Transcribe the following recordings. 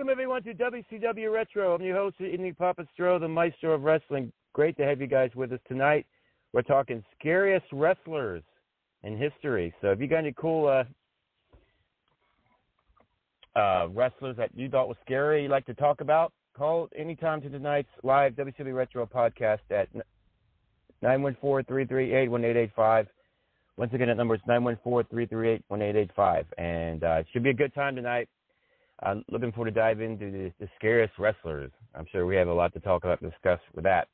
Welcome everyone to WCW Retro. I'm your host, Indy Papastro, the Maestro of Wrestling. Great to have you guys with us tonight. We're talking scariest wrestlers in history. So if you got any cool uh, uh, wrestlers that you thought was scary, you'd like to talk about, call anytime to tonight's live WCW Retro podcast at 914-338-1885. Once again, that number is 914-338-1885. And uh, it should be a good time tonight. I'm looking forward to dive into the, the, scariest wrestlers. I'm sure we have a lot to talk about and discuss with that.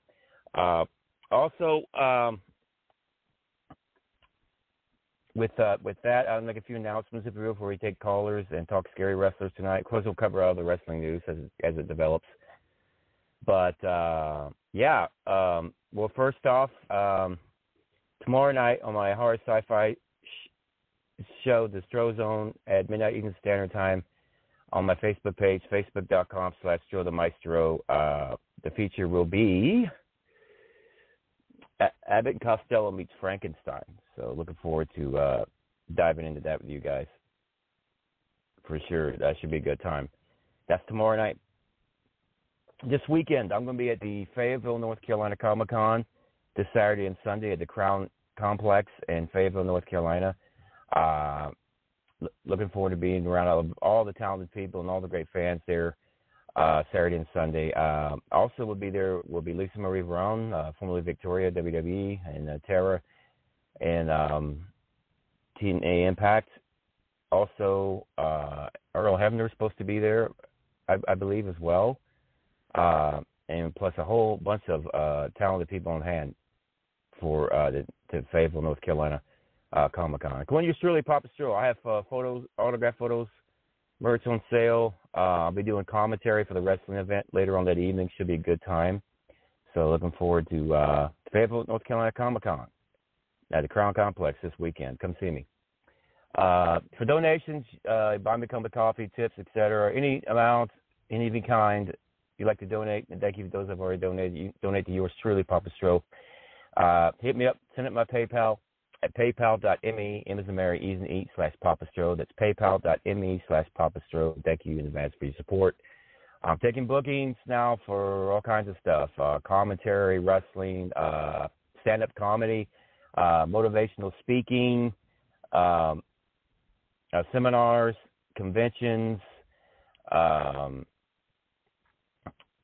Uh, also, um, with uh, with that, I'll make a few announcements if you will before we take callers and talk scary wrestlers tonight. Of course, we'll cover all the wrestling news as as it develops. But uh, yeah, um, well, first off, um, tomorrow night on my horror sci-fi sh- show, The Stro Zone at midnight Eastern Standard Time on my Facebook page, facebook.com slash Joe the Maestro. Uh, the feature will be Abbott and Costello meets Frankenstein. So looking forward to uh, diving into that with you guys. For sure, that should be a good time. That's tomorrow night. This weekend, I'm going to be at the Fayetteville, North Carolina Comic Con this Saturday and Sunday at the Crown Complex in Fayetteville, North Carolina. Uh, looking forward to being around all, all, the talented people and all the great fans there uh, Saturday and Sunday. Uh, also, will be there will be Lisa Marie Varon, uh, formerly Victoria WWE, and uh, Tara, and um, TNA Impact. Also, uh, Earl Hebner is supposed to be there, I, I believe, as well, uh, and plus a whole bunch of uh, talented people on hand for uh, the, to Fayetteville, North Carolina uh, Comic Con. Come on, you're surely Papa Stro. I have uh, photos, autograph photos, merch on sale. Uh, I'll be doing commentary for the wrestling event later on that evening. Should be a good time. So looking forward to uh, Fayetteville, North Carolina Comic Con. at the Crown Complex this weekend. Come see me. Uh, for donations, uh, buy me a cup of coffee, tips, etc. Any amount, any kind you'd like to donate, and thank you for those that have already donated. You donate to yours truly, Papa Stro. Uh, hit me up, send it my PayPal at paypal.me, M as Mary, E as in E, slash Papa. That's paypal.me slash Papa. Thank you in advance for your support. I'm taking bookings now for all kinds of stuff uh, commentary, wrestling, uh, stand up comedy, uh, motivational speaking, um, uh, seminars, conventions, um,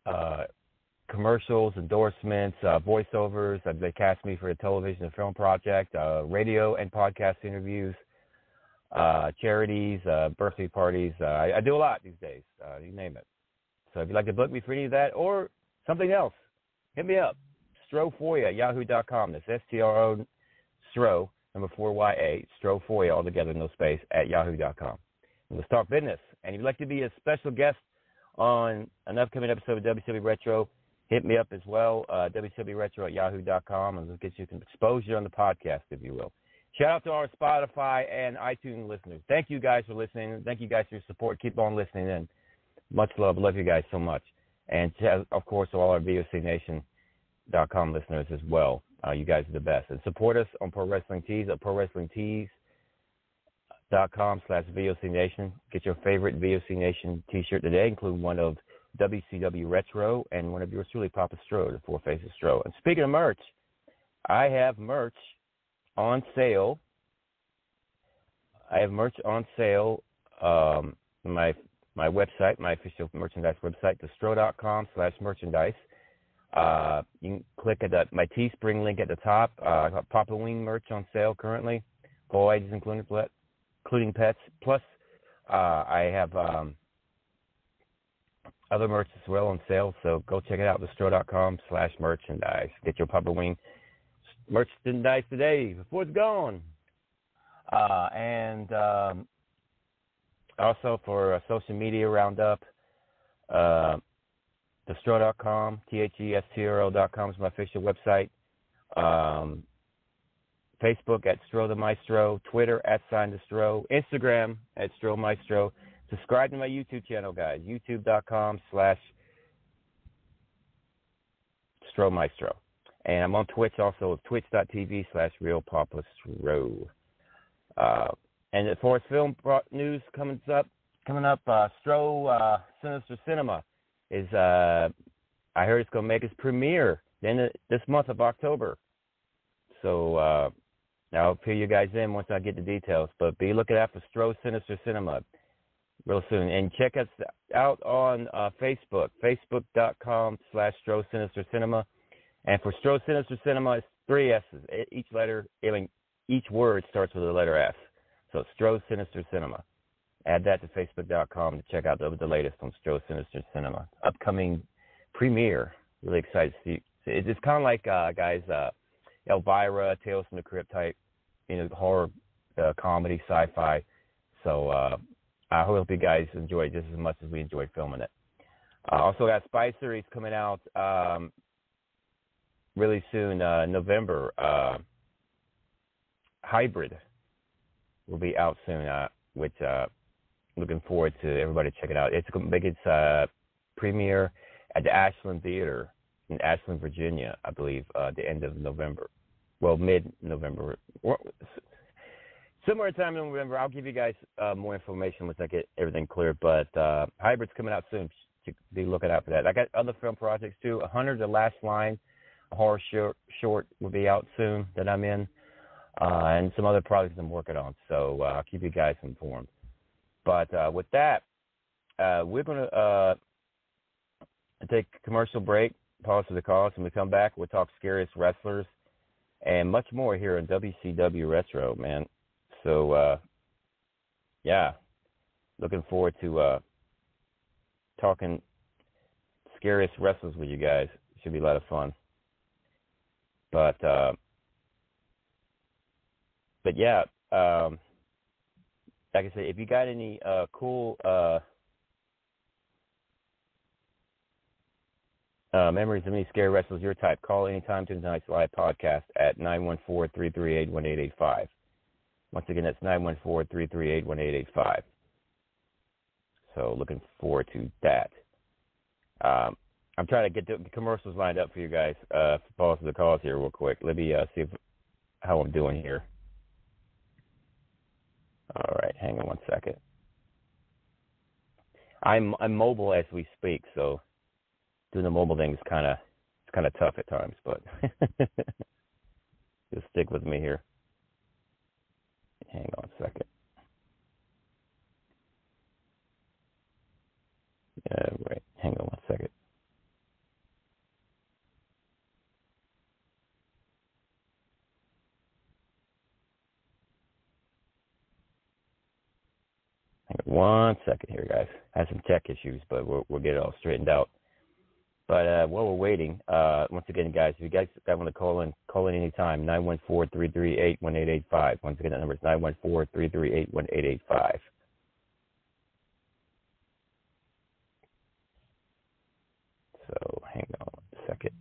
uh, commercials, endorsements, uh, voiceovers. they cast me for a television and film project, uh, radio and podcast interviews, uh, charities, uh, birthday parties. Uh, I, I, do a lot these days. Uh, you name it. So if you'd like to book me for any of that or something else, hit me up. Strofoya at yahoo.com. That's S-T-R-O, Stro, number four Y-A, Strofoya, all together, no space, at yahoo.com. And let's talk business. And if you'd like to be a special guest on an upcoming episode of WCW Retro, hit me up as well, uh, WCWRetro at yahoo.com, and let's get you some exposure on the podcast, if you will. Shout out to our Spotify and iTunes listeners. Thank you guys for listening. Thank you guys for your support. Keep on listening in. Much love. Love you guys so much. And to, of course, all our VOCNation.com listeners as well. Uh, you guys are the best. And support us on Pro Wrestling Tees at Pro Wrestling slash VOC. Get your favorite VOC Nation t-shirt today, including one of WCW Retro, and one of yours truly, Papa Stro, the Four Faces Stro. And speaking of merch, I have merch on sale. I have merch on sale. Um, my my website, my official merchandise website, thestro.com slash merchandise. Uh, you can click at the, my Teespring link at the top. Uh, I got Papa Wing merch on sale currently, toys including, including pets. Plus, uh, I have um, other merch as well on sale, so go check it out, thestro.com slash merchandise. Get your Papa Wing merchandise today before it's gone. Uh, and um, also for a social media roundup, uh, thestro.com, T-H-E-S-T-R-O.com is my official website. Um, Facebook at Stro the Maestro, Twitter at Sign the Stro, Instagram at Stro Maestro, Subscribe to my YouTube channel, guys. YouTube.com slash Stromaestro. And I'm on Twitch also, twitch.tv slash Real Papa Stro. Uh, and as far as film news coming up, coming up, uh, Stro uh, Sinister Cinema is, uh, I heard it's going to make its premiere in this month of October. So uh, I'll fill you guys in once I get the details. But be looking out for Stro Sinister Cinema real soon. And check us out on uh, Facebook, facebook.com slash Sinister Cinema. And for Stro Sinister Cinema, it's three S's. Each letter, I mean, each word starts with the letter S. So Stro Sinister Cinema. Add that to facebook.com to check out the, the latest on Stro Sinister Cinema. Upcoming premiere. Really excited to see. It's kind of like, uh, guys, uh, Elvira, Tales from the Crypt type, you know, horror, uh, comedy, sci-fi. So uh, I hope you guys enjoy it just as much as we enjoyed filming it. Uh, also got Spicer. Series coming out um, really soon, uh, November. Uh, Hybrid will be out soon, uh, which uh, looking forward to everybody check it out. It's going to make its uh, premiere at the Ashland Theater in Ashland, Virginia, I believe, uh, the end of November. Well, mid-November similar time in November. I'll give you guys uh, more information once I get everything clear. But uh, Hybrid's coming out soon. To be looking out for that. I got other film projects too. A Hundred, the Last Line, a horror short, short will be out soon that I'm in, uh, and some other projects I'm working on. So uh, I'll keep you guys informed. But uh, with that, uh, we're going to uh, take a commercial break, pause for the cause, and we come back. We'll talk scariest wrestlers and much more here on WCW Retro, man. So uh, yeah, looking forward to uh, talking scariest wrestlers with you guys. Should be a lot of fun. But uh, but yeah, um, like I said, if you got any uh, cool uh, uh, Memories of Me, Scary Wrestlers, your type. Call anytime to tonight's live podcast at 914-338-1885. Once again, that's 914-338-1885. So looking forward to that. Um, I'm trying to get the commercials lined up for you guys. Uh, pause the calls here real quick. Let me uh, see if, how I'm doing here. All right, hang on one second. I'm I'm mobile as we speak, so doing the mobile thing is kind of it's kind of tough at times, but just stick with me here. Hang on a second. Yeah, right. Hang on one second. One second here, guys. I had some tech issues, but we'll, we'll get it all straightened out. But uh, while we're waiting, uh, once again, guys, if you guys want to call in, call in anytime, 914-338-1885. Once again, that number is 914-338-1885. So hang on a second.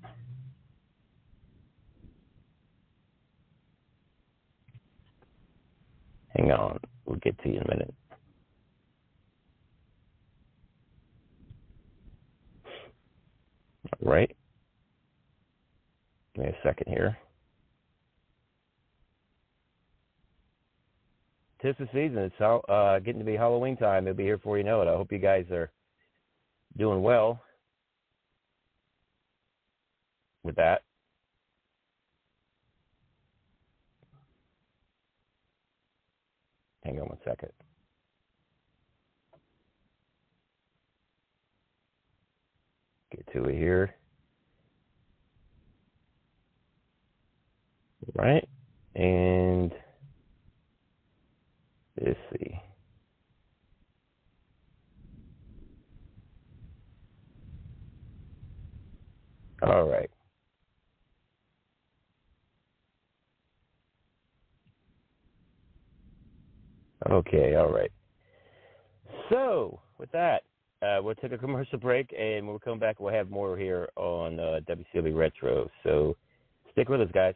Hang on. We'll get to you in a minute. Right? Give me a second here. Tis the season. It's uh, getting to be Halloween time. It'll be here before you know it. I hope you guys are doing well with that. Hang on one second. Get to it here. Right? And let's see. All right. Okay, all right. So, with that, uh, we'll take a commercial break, and when we come back, we'll have more here on uh, WCW Retro. So stick with us, guys.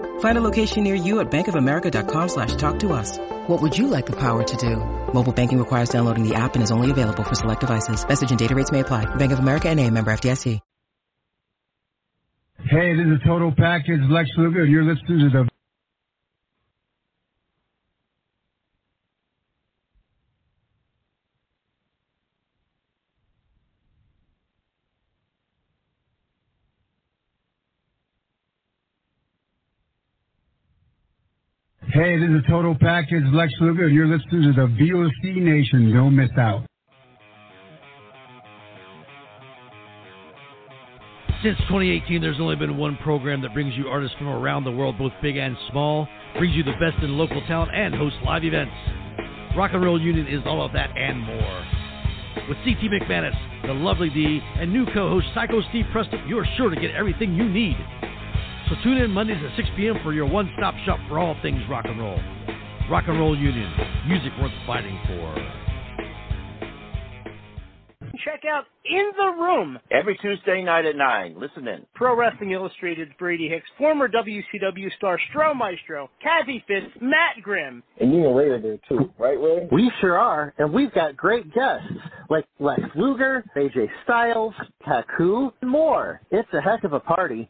Find a location near you at bankofamerica.com slash talk to us. What would you like the power to do? Mobile banking requires downloading the app and is only available for select devices. Message and data rates may apply. Bank of America and a member FDIC. Hey, this is Total Package, Lex Luger, and you're listening to the Hey, this is Total Package, Lex Luger, and you're listening to the VOC Nation. Don't miss out. Since 2018, there's only been one program that brings you artists from around the world, both big and small, brings you the best in local talent, and hosts live events. Rock and Roll Union is all of that and more. With CT McManus, the lovely D, and new co-host Psycho Steve Preston, you're sure to get everything you need. So tune in Mondays at 6 p.m. for your one-stop shop for all things rock and roll. Rock and Roll Union, music worth fighting for. Check out In the Room every Tuesday night at 9. Listen in. Pro Wrestling Illustrated's Brady Hicks, former WCW star Stro Maestro, Kathy Fitz, Matt Grimm. And you and Ray are there too, right, Ray? We sure are, and we've got great guests like Lex Luger, AJ Styles, Taku, and more. It's a heck of a party.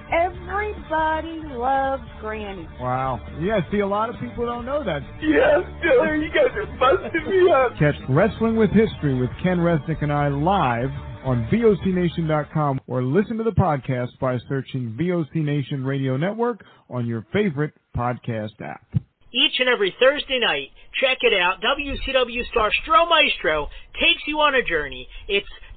Everybody loves Granny. Wow. Yeah, see, a lot of people don't know that. Yes, Diller, you guys are busting me up. Catch Wrestling with History with Ken Resnick and I live on VOCNation.com or listen to the podcast by searching VOC Nation Radio Network on your favorite podcast app. Each and every Thursday night, check it out. WCW star Stro Maestro takes you on a journey. It's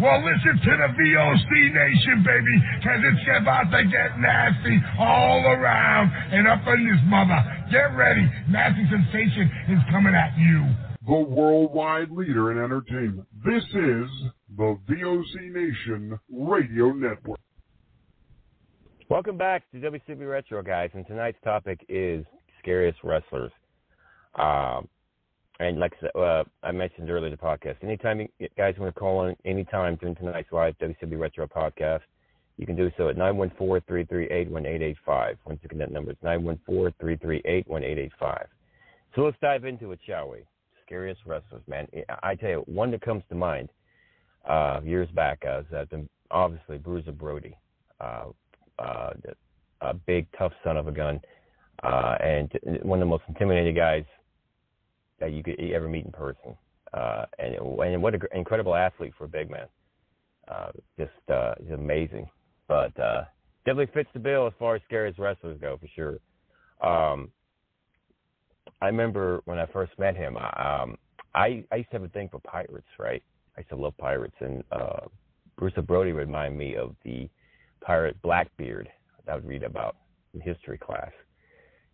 Well, listen to the VOC Nation, baby, because it's about to get nasty all around and up in this mother. Get ready. Nasty Sensation is coming at you. The worldwide leader in entertainment. This is the VOC Nation Radio Network. Welcome back to WCW Retro, guys. And tonight's topic is scariest wrestlers. Um, and like I uh, I mentioned earlier in the podcast, anytime you guys want to call in anytime during tonight's live WCW Retro podcast, you can do so at 914-338-1885. Once again, that number is 914-338-1885. So let's dive into it, shall we? Scariest wrestlers, man. I tell you, one that comes to mind uh, years back uh, is uh, obviously Bruiser Brody, uh, uh, a big, tough son of a gun, uh, and one of the most intimidating guys that you could ever meet in person. Uh, and and what an incredible athlete for a big man. Uh, just uh, amazing. But uh, definitely fits the bill as far as scariest wrestlers go for sure. Um, I remember when I first met him. Um, I I used to have a thing for pirates, right? I used to love pirates, and uh, Bruiser Brody reminded me of the pirate Blackbeard that I would read about in history class.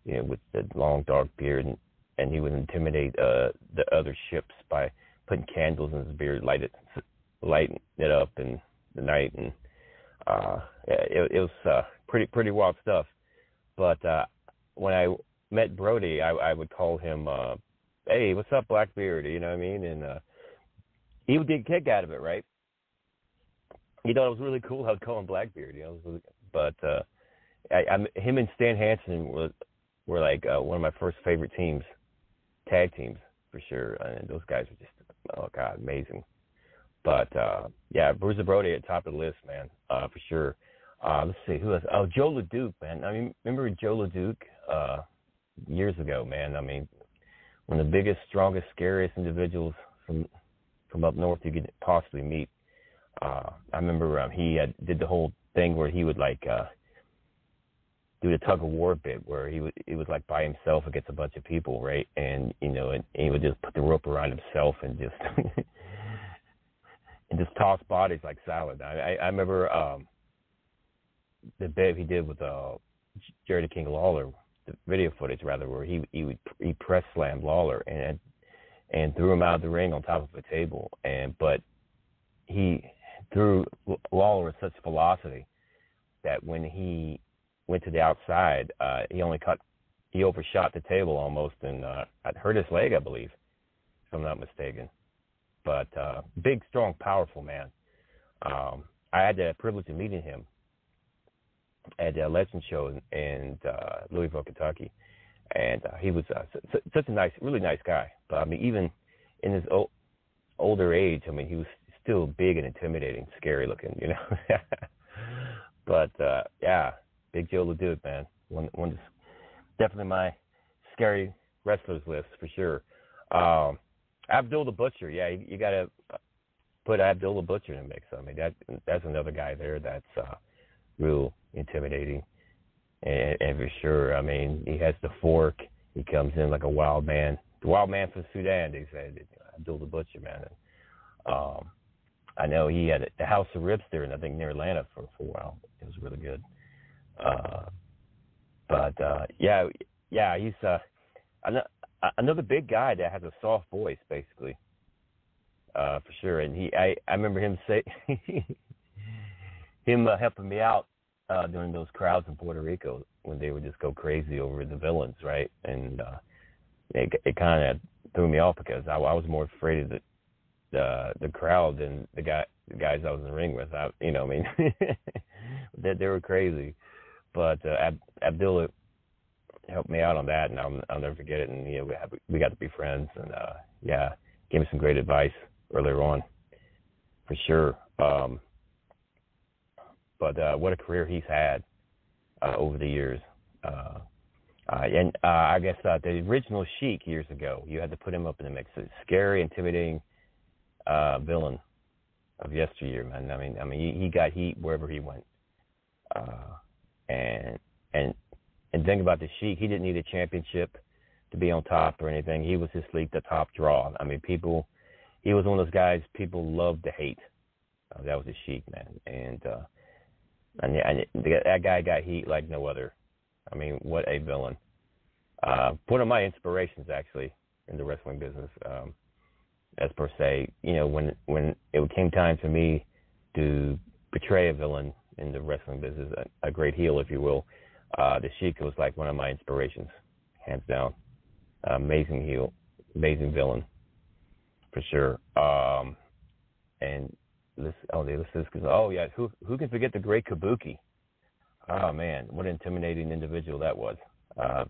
You know, with the long dark beard, and, and he would intimidate uh, the other ships by putting candles in his beard, light it, lighting it up in the night, and uh, it, it was uh, pretty pretty wild stuff. But uh, when I met Brody, I, I would call him, uh, "Hey, what's up, Blackbeard?" You know what I mean? And uh, he would get a kick out of it, right? He thought it was really cool. I would call him Blackbeard, you know. But uh, I, I, him and Stan Hansen were were like uh, one of my first favorite teams, tag teams for sure. And those guys were just, oh god, amazing. But uh, yeah, Bruiser Brody at top of the list, man, uh, for sure. Uh, let's see who else. Oh, Jos LeDuc, man. I mean, remember Jos LeDuc uh, years ago, man. I mean, one of the biggest, strongest, scariest individuals from from up north you could possibly meet. Uh, I remember um, he had, did the whole thing where he would like uh, do the tug of war bit where he would he was like by himself against a bunch of people, right? And you know, and, and he would just put the rope around himself and just and just toss bodies like salad. I I, I remember um the bit he did with uh Jerry the King Lawler, the video footage rather, where he he would he press slammed Lawler and and threw him out of the ring on top of a table, and but he threw Lawler with such velocity that when he went to the outside, uh, he only cut, he overshot the table almost and uh, hurt his leg, I believe, if I'm not mistaken. But uh, big, strong, powerful man. Um, I had the privilege of meeting him at a Legend show in, in uh, Louisville, Kentucky, and uh, he was uh, s- such a nice, really nice guy. But I mean, even in his o- older age, I mean, he was still big and intimidating, scary looking, you know. but uh, yeah, Big Jos LeDuc, man. One, one, definitely my scary wrestlers list for sure. Um, Abdullah the Butcher, yeah, you, you got to put Abdullah the Butcher in the mix. I mean, that that's another guy there that's uh, real intimidating, and, and for sure, I mean, he has the fork. He comes in like a wild man, the wild man from Sudan. They said Abdullah the Butcher, man. And, um, I know he had the House of Ribs there, and I think near Atlanta for for a while. It was really good. Uh, but uh, yeah, yeah, he's uh, another big guy that has a soft voice, basically, uh, for sure. And he, I, I remember him say, him uh, helping me out uh, during those crowds in Puerto Rico when they would just go crazy over the villains, right? And uh, it, it kind of threw me off because I, I was more afraid of the the the crowd than the guy guys I was in the ring with. I, you know, I mean, that they were crazy. But uh, Ab- Abdullah helped me out on that, and I'll, I'll never forget it. And you know, we have, we got to be friends, and uh, yeah, gave me some great advice earlier on, for sure. Um, but uh, what a career he's had uh, over the years. Uh, uh, and uh, I guess uh, the original Sheik years ago, you had to put him up in the mix. A scary, intimidating uh, villain of yesteryear, man. I mean, I mean, he, he got heat wherever he went. Uh, and and and think about the Sheik. He didn't need a championship to be on top or anything. He was just like the top draw. I mean, people. He was one of those guys people loved to hate. Uh, that was the Sheik, man. And uh, and, and that guy got heat like no other. I mean, what a villain. Uh, one of my inspirations, actually, in the wrestling business, um, as per se, you know, when when it came time for me to portray a villain in the wrestling business, a, a great heel, if you will, uh, the Sheik was like one of my inspirations, hands down. Amazing heel, amazing villain, for sure. Um, and this, oh, this is oh yeah, who who can forget the great Kabuki? Oh man, what an intimidating individual that was. Uh,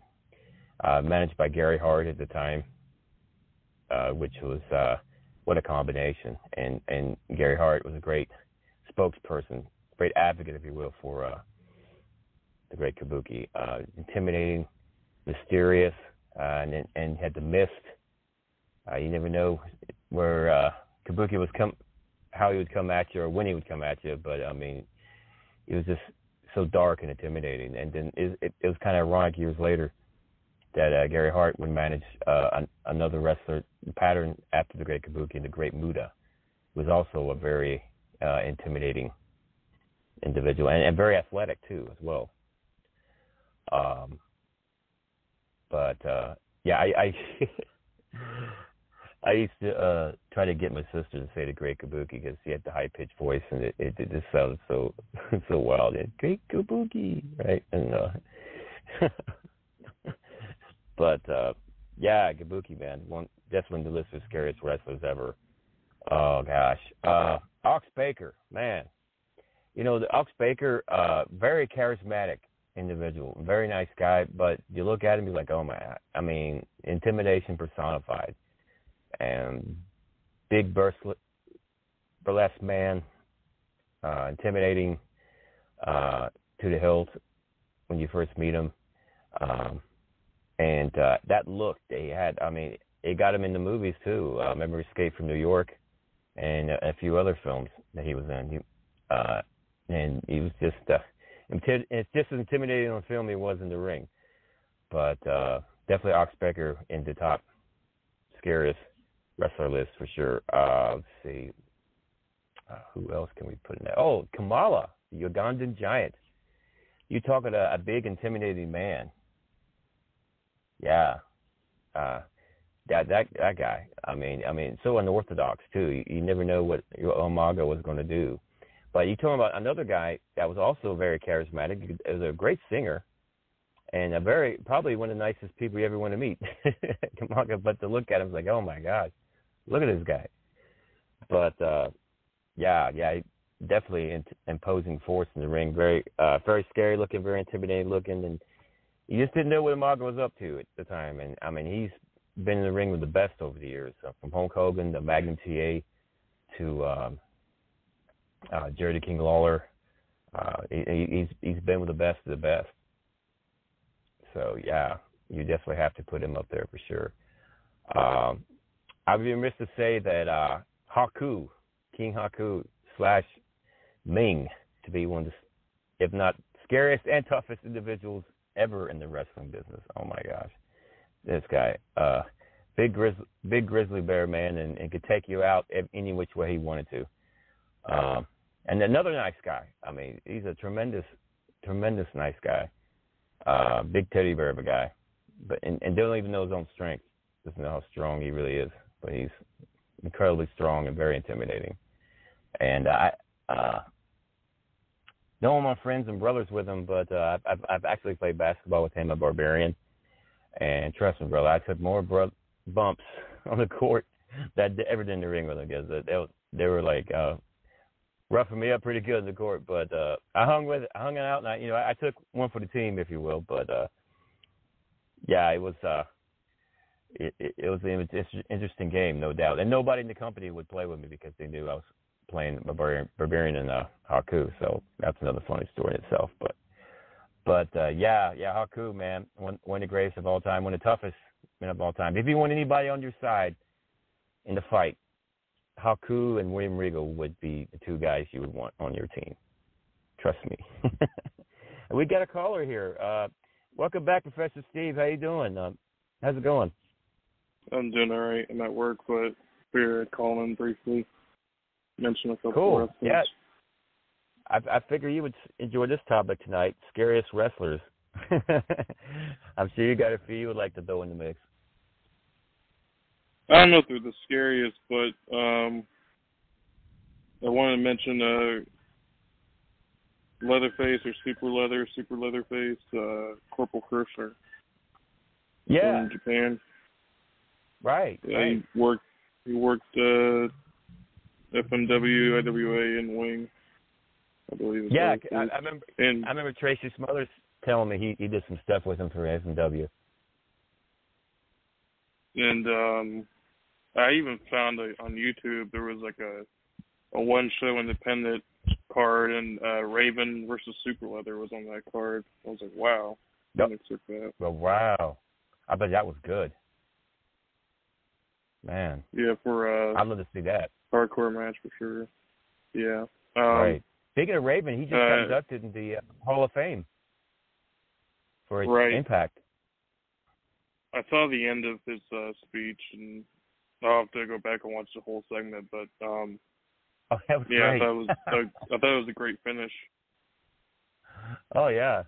uh, managed by Gary Hart at the time, uh, which was uh, what a combination. And and Gary Hart was a great spokesperson, great advocate, if you will, for uh, the great Kabuki. Uh, intimidating, mysterious, uh, and and had the mist. Uh, you never know where uh, Kabuki was come, how he would come at you, or when he would come at you. But I mean, it was just so dark and intimidating. And then it, it, it was kind of ironic years later that uh, Gary Hart would manage uh, an, another wrestler pattern after the Great Kabuki, the Great Muta, was also a very uh, intimidating individual and, and very athletic too, as well. Um, but uh, yeah, I I, I used to uh, try to get my sister to say the Great Kabuki because she had the high pitched voice and it, it, it just sounded so so wild. And, Great Kabuki, right? And uh, but uh, yeah, Kabuki man, one that's one of the list of scariest wrestlers ever. Oh gosh, uh, Ox Baker, man, you know the Ox Baker, uh, very charismatic individual, very nice guy, but you look at him, you're like, oh my, I mean, intimidation personified, and big burst, burlesque man, uh, intimidating uh, to the hilt when you first meet him, um, and uh, that look that he had, I mean, it got him in the movies too. Uh, remember Escape from New York, and a few other films that he was in. He, uh, and he was just uh, it's just as intimidating on film he was in the ring. But uh, definitely Ox Baker in the top scariest wrestler list for sure. Uh, let's see. Uh, who else can we put in there? Oh, Kamala, the Ugandan giant. You talking a, a big, intimidating man. Yeah. Uh, that that that guy. I mean, I mean, so unorthodox too. You, you never know what Umaga was going to do. But you told me about another guy that was also very charismatic. He was a great singer, and a very probably one of the nicest people you ever want to meet. but to look at him, it's like, oh my gosh, look at this guy. But uh yeah, yeah, definitely an imposing force in the ring. Very, uh very scary looking, very intimidating looking, and you just didn't know what Umaga was up to at the time. And I mean, he's been in the ring with the best over the years, uh, from Hulk Hogan to Magnum TA to. Um, uh, Jerry King Lawler, Uh, he, he's he's been with the best of the best. So yeah, you definitely have to put him up there for sure. Um, I'd be remiss to say that uh, Haku, King Haku slash Meng, to be one of the, if not scariest and toughest individuals ever in the wrestling business. Oh my gosh, this guy, uh, big grizzly, big grizzly bear man, and, and could take you out any which way he wanted to. Um, and another nice guy. I mean, he's a tremendous, tremendous nice guy. Uh, big teddy bear of a guy, but and, and don't even know his own strength. Doesn't know how strong he really is, but he's incredibly strong and very intimidating. And I, uh, no one of my friends and brothers with him, but uh, I've I've actually played basketball with him at Barbarian, and trust me, brother, I took more bro- bumps on the court that ever did in the ring with him because they they, they were like uh, roughing me up pretty good in the court. But uh, I hung with I hung it out, and I you know I, I took one for the team, if you will. But uh, yeah, it was. uh it, it, was an interesting game, no doubt. And nobody in the company would play with me because they knew I was playing Barbarian, Barbarian and uh, Haku. So that's another funny story in itself. But but uh, yeah, yeah, Haku, man, one one of the greatest of all time, one of the toughest men of all time. If you want anybody on your side in the fight, Haku and William Regal would be the two guys you would want on your team. Trust me. we got a caller here. Uh, welcome back, Professor Steve. How you doing? Um, how's it going? I'm doing all right. I'm at work, but we're calling briefly. Mention a couple cool. Yeah. I, I figure you would enjoy this topic tonight: scariest wrestlers. I'm sure you got a few you would like to throw in the mix. I don't know if they're the scariest, but um, I wanted to mention uh, Leatherface or Super Leather, Super Leatherface, uh, Corporal Kirchner. Yeah. In Japan. Right. Yeah, right. he worked. He worked uh, FMW, IWA, and Wing. I believe. Yeah, I. I remember. And I remember Tracy Smothers telling me he he did some stuff with him for FMW. And um I even found a, on YouTube there was like a a one show independent card and uh Raven versus Super Leather was on that card. I was like, wow. Yep. That. Well, wow. I bet that was good. Man, Yeah, for uh I'd love to see that. hardcore match for sure. Yeah. Um right. Speaking of Raven, he just got uh, inducted in the Hall of Fame for his Right. impact. I saw the end of his uh speech and I'll have to go back and watch the whole segment, but um Oh, that was yeah, I thought it was I, I thought it was a great finish. oh yeah.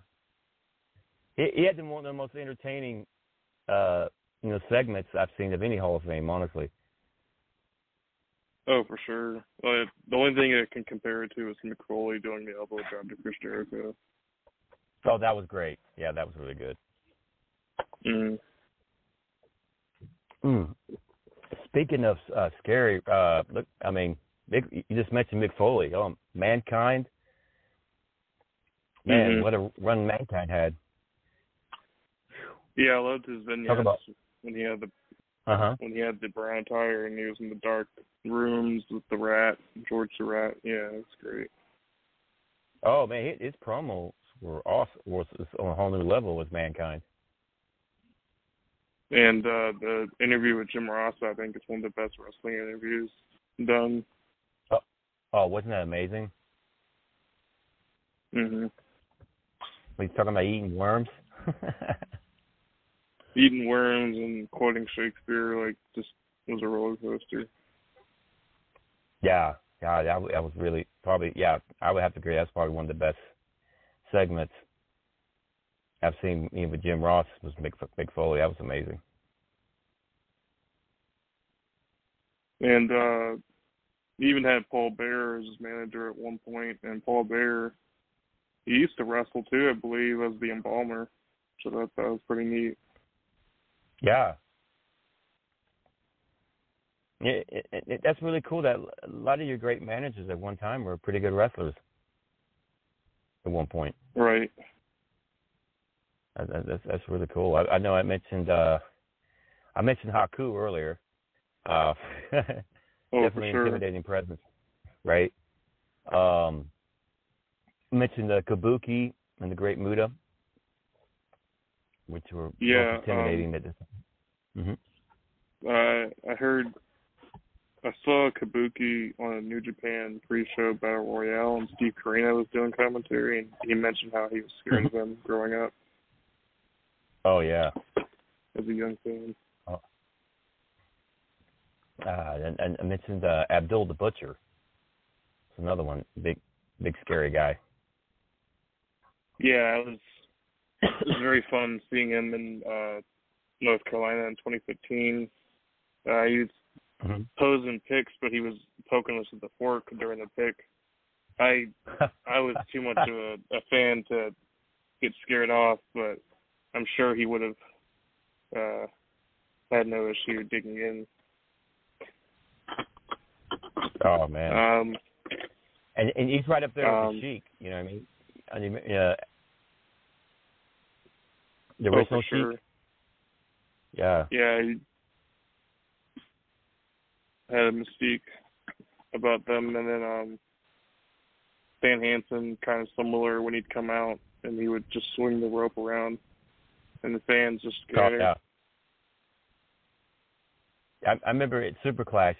He, he had the, one of the most entertaining, uh, you know, segments I've seen of any Hall of Fame. Honestly. Oh, for sure. But the only thing I can compare it to is Mick Foley doing the elbow drop to Chris Jericho. Oh, that was great. Yeah, that was really good. Mm. Mm. Speaking of uh, scary, uh, look, I mean, Mick, you just mentioned Mick Foley. Oh, Mankind. Man, Mhm. what a run Mankind had. Yeah, I loved his vignettes about- when he had the Uh huh. when he had the brown attire and he was in the dark rooms with the rat, George the Rat. Yeah, it's great. Oh man, his, promos were awesome. Was on a whole new level with Mankind. And uh the interview with Jim Ross, I think, is one of the best wrestling interviews done. Oh, wasn't that amazing? When he's talking about eating worms. Eating worms and quoting Shakespeare, like, just was a roller coaster. yeah, yeah, that, that was really probably yeah. I would have to agree. That's probably one of the best segments I've seen. Even with Jim Ross was Mick, Mick Foley. That was amazing. And uh he even had Paul Bearer as his manager at one point, and Paul Bearer he used to wrestle too, I believe, as the embalmer. So that that was pretty neat. Yeah. It, it, it, that's really cool. That a lot of your great managers at one time were pretty good wrestlers. At one point, Right. That- that- that's that's really cool. I, I know I mentioned uh I mentioned Haku earlier. Uh, Oh, definitely sure. intimidating presence, right? Um, mentioned the Kabuki and the Great Muta, which were Yeah, intimidating um, at this. hmm Uh, I heard I saw Kabuki on a New Japan pre-show battle royale, and Steve Corino was doing commentary, and he mentioned how he was scared of them growing up Oh yeah. as a young fan. Uh, and, and I mentioned uh, Abdul the Butcher. It's another one, big, big scary guy. Yeah, it was it was very fun seeing him in uh, North Carolina in 2015. Uh, he was Mm-hmm. posing picks, but he was poking us with the fork during the pick. I I was too much of a, a fan to get scared off, but I'm sure he would have uh, had no issue digging in. Oh man. Um, and and he's right up there with um, the Sheik. You know what I mean? I mean, uh, the oh, original sure. Sheik. Yeah. Yeah, he had a mystique about them, and then um, Stan Hansen kind of similar when he'd come out and he would just swing the rope around, and the fans just Oh, scatter. yeah. I, I remember at Super Clash,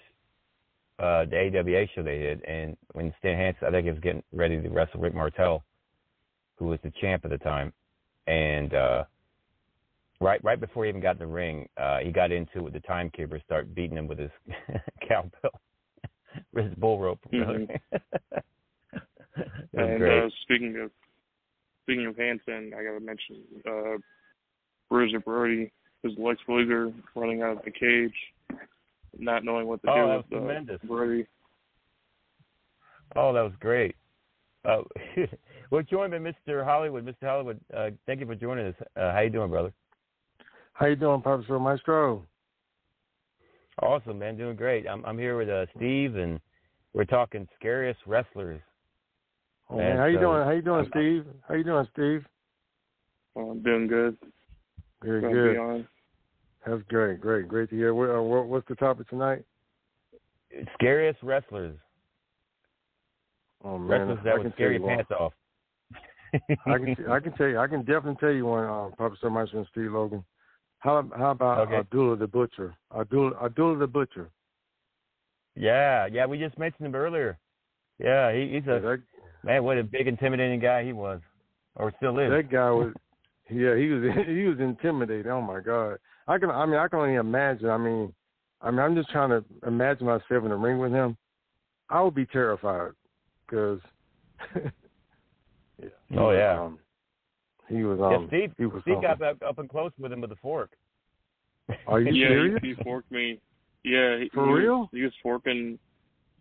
uh, the AWA show they did, and when Stan Hansen, I think he was getting ready to wrestle Rick Martel, who was the champ at the time, and uh, right right before he even got in the ring, uh, he got into it with the timekeeper, start beating him with his cowbell, with his bull rope. Mhm. was And great. uh, speaking of speaking of Hansen, I got to mention uh, Bruiser Brody, his Lex Luger running out of the cage, not knowing what to Oh, do that with was uh, tremendous. Brody. Oh, that was great. Uh, we're joined by Mr. Hollywood. Mr. Hollywood, uh, thank you for joining us. Uh, how you doing, brother? How you doing, Professor Maestro? Awesome, man. Doing great. I'm I'm here with uh, Steve, and we're talking scariest wrestlers. Oh, man, And how you so- doing? How you doing, Steve? How you doing, Steve? Well, I'm doing good. Very Glad to good. be on. That's great, great, great to hear. What, uh, what, what's the topic tonight? Scariest wrestlers. Oh man, wrestlers that I would can scare your pants off. I can I can tell you I can definitely tell you one, um, Professor Maestro and Steve Logan. How how about Okay. Abdullah the Butcher? Abdullah Abdullah the Butcher. Yeah, yeah. We just mentioned him earlier. Yeah, he, he's a that, man. What a big, intimidating guy he was, or still is. that guy was yeah he was he was intimidating. Oh my God. I can I mean I can only imagine. I mean I mean I'm just trying to imagine myself in the ring with him. I would be terrified because. yeah, Oh, yeah. Um, he was yeah, um Steve. he was Steve got up, up and close with him with a fork. Are you yeah, serious? He, he forked me. Yeah, he, For he real? Was, he was forking.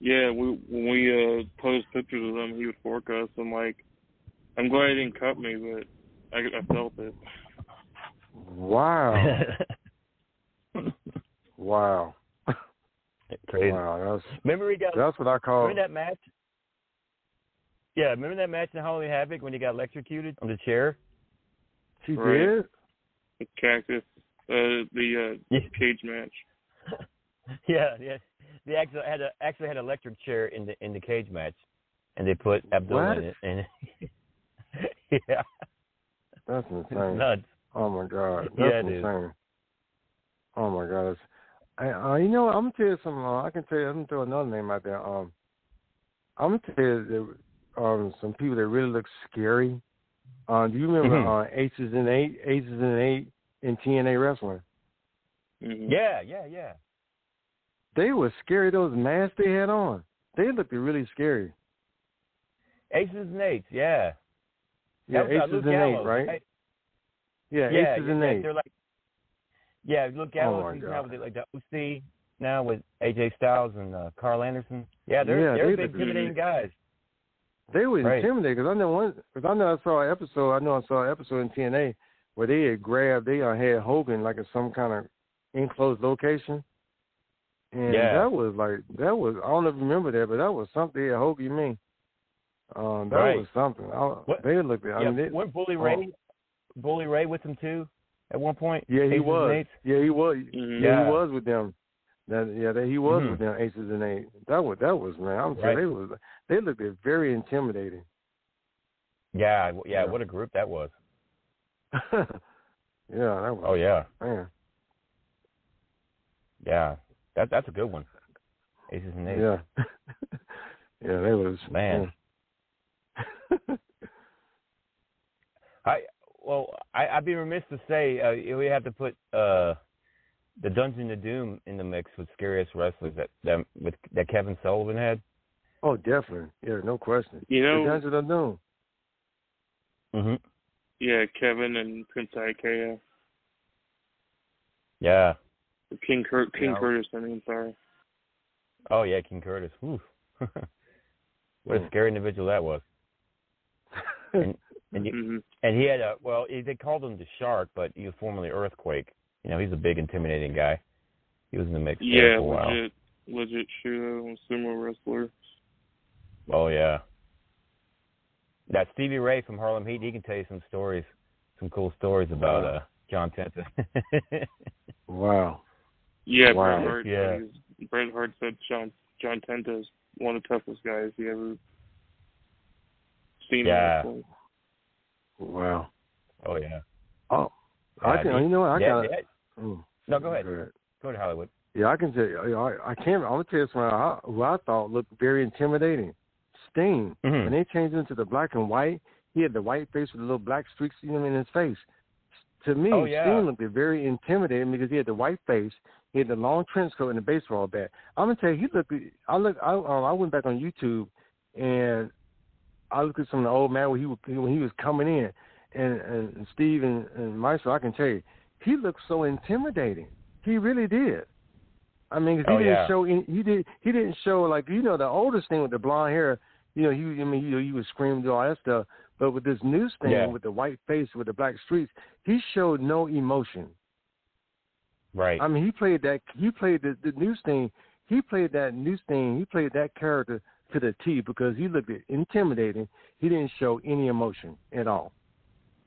Yeah, we when we uh post pictures of him, he would fork us. I'm like, I'm glad he didn't cut me, but I, I felt it. Wow. wow. Crazy. Wow, that's Remember he got. that's what I call Remember that match? Yeah, remember that match in Halloween Havoc when he got electrocuted on the chair? she Right. did? The cactus, uh, the uh, Yeah. cage match. Yeah, yeah. They actually had a actually had an electric chair in the in the cage match, and they put Abdullah What? in it. And yeah, That's it's insane. nuts. Oh my god. That's Yeah, dude. insane. Oh my god. It's, I, uh, you know, what? I'm gonna tell you something. Uh, I can tell you. I'm gonna throw another name out there. Um, I'm gonna tell you that, um some people that really look scary. Um, do you remember Mhm. uh, Aces and Eight, Aces and Eight in TNA wrestling? Mhm. Yeah, yeah, yeah. They were scary. Those masks they had on, they looked really scary. Aces and eights. Yeah. Yeah, That was, uh, Aces Luke and Eight, Gallows, right? Yeah, Yeah, Aces yeah, and Eight. They're like, yeah, Luke Gallows. Oh, he's God. now with it, like the OC now with AJ Styles and uh, Karl Anderson. Yeah, they're Yeah, they're they intimidating guys. They were Right. intimidated because I know one. Because I know I saw an episode. I know I saw an episode in TNA where they had grabbed. They uh, had Hogan like in some kind of enclosed location, and Yeah. that was like that was. I don't know if you remember that, but that was something. Yeah, Hogan, mean? Um, that Right. was something. I, What- they looked. I yeah, mean, they, weren't Bully oh. Ray, Bully Ray with them too at one point? Yeah, he Aces was. Yeah, he was. Mhm. Yeah, Yeah. he was with them. That yeah, that he was Mhm. with them. Aces and Eight. That was that was man. I'm Right. saying they was they looked very intimidating. Yeah, w- yeah, What a group that was. yeah, that was. Oh yeah, Man. yeah. That that's a good one. Aces and Eights. Yeah. yeah, that was Man. I well, I, I'd be remiss to say uh, we have to put uh, the Dungeon of Doom in the mix with scariest wrestlers that that with that Kevin Sullivan had. Oh, definitely. Yeah, no question. You know- the Dungeon of Doom. Mm-hmm. Yeah, Kevin and Prince Iaukea. Yeah. King Cur- King Yeah. Curtis, I mean, sorry. Oh yeah, King Curtis. Whew. what a scary individual that was. And and, you, and he had a well, he, they called him the Shark, but he was formerly Earthquake. You know, he's a big, intimidating guy. He was in the mix Yeah, for a while. legit, legit Shudo, sumo wrestler. Oh yeah. That Stevie Ray from Harlem Heat, he can tell you some stories, some cool stories about Wow. uh John Tenta. Wow. Yeah, Wow. Bret Hart. Yeah. he's- Bret Hart said John John Tenta is one of the toughest guys he ever seen. in Yeah. wrestling. Wow. oh yeah. Oh, I can. he- you know what? I yeah, got. yeah. Mm, No, go ahead. go to Hollywood. Yeah, I can tell you. I, I can't. I'm gonna tell you something I, who I thought looked very intimidating. Sting. Mhm. When they changed him to the black and white, he had the white face with the little black streaks you know, in his face. To me, Oh, yeah. Sting looked very intimidating because he had the white face, he had the long trench coat and the baseball bat. I'm gonna tell you, he looked. I look. I um, I went back on YouTube and I looked at some of the old man when he was when he was coming in, and and Steve and, and Maestro. I can tell you, he looked so intimidating. He really did. I mean, 'cause he Oh, didn't yeah. show. Any, he did. He didn't show like you know the oldest thing with the blonde hair. You know, he. I mean, you know, he was screaming all that stuff. But with this new thing, Yeah. with the white face, with the black streaks, he showed no emotion. Right. I mean, he played that. He played the the new thing. He played that new thing. He played that character to the T because he looked intimidating. He didn't show any emotion at all.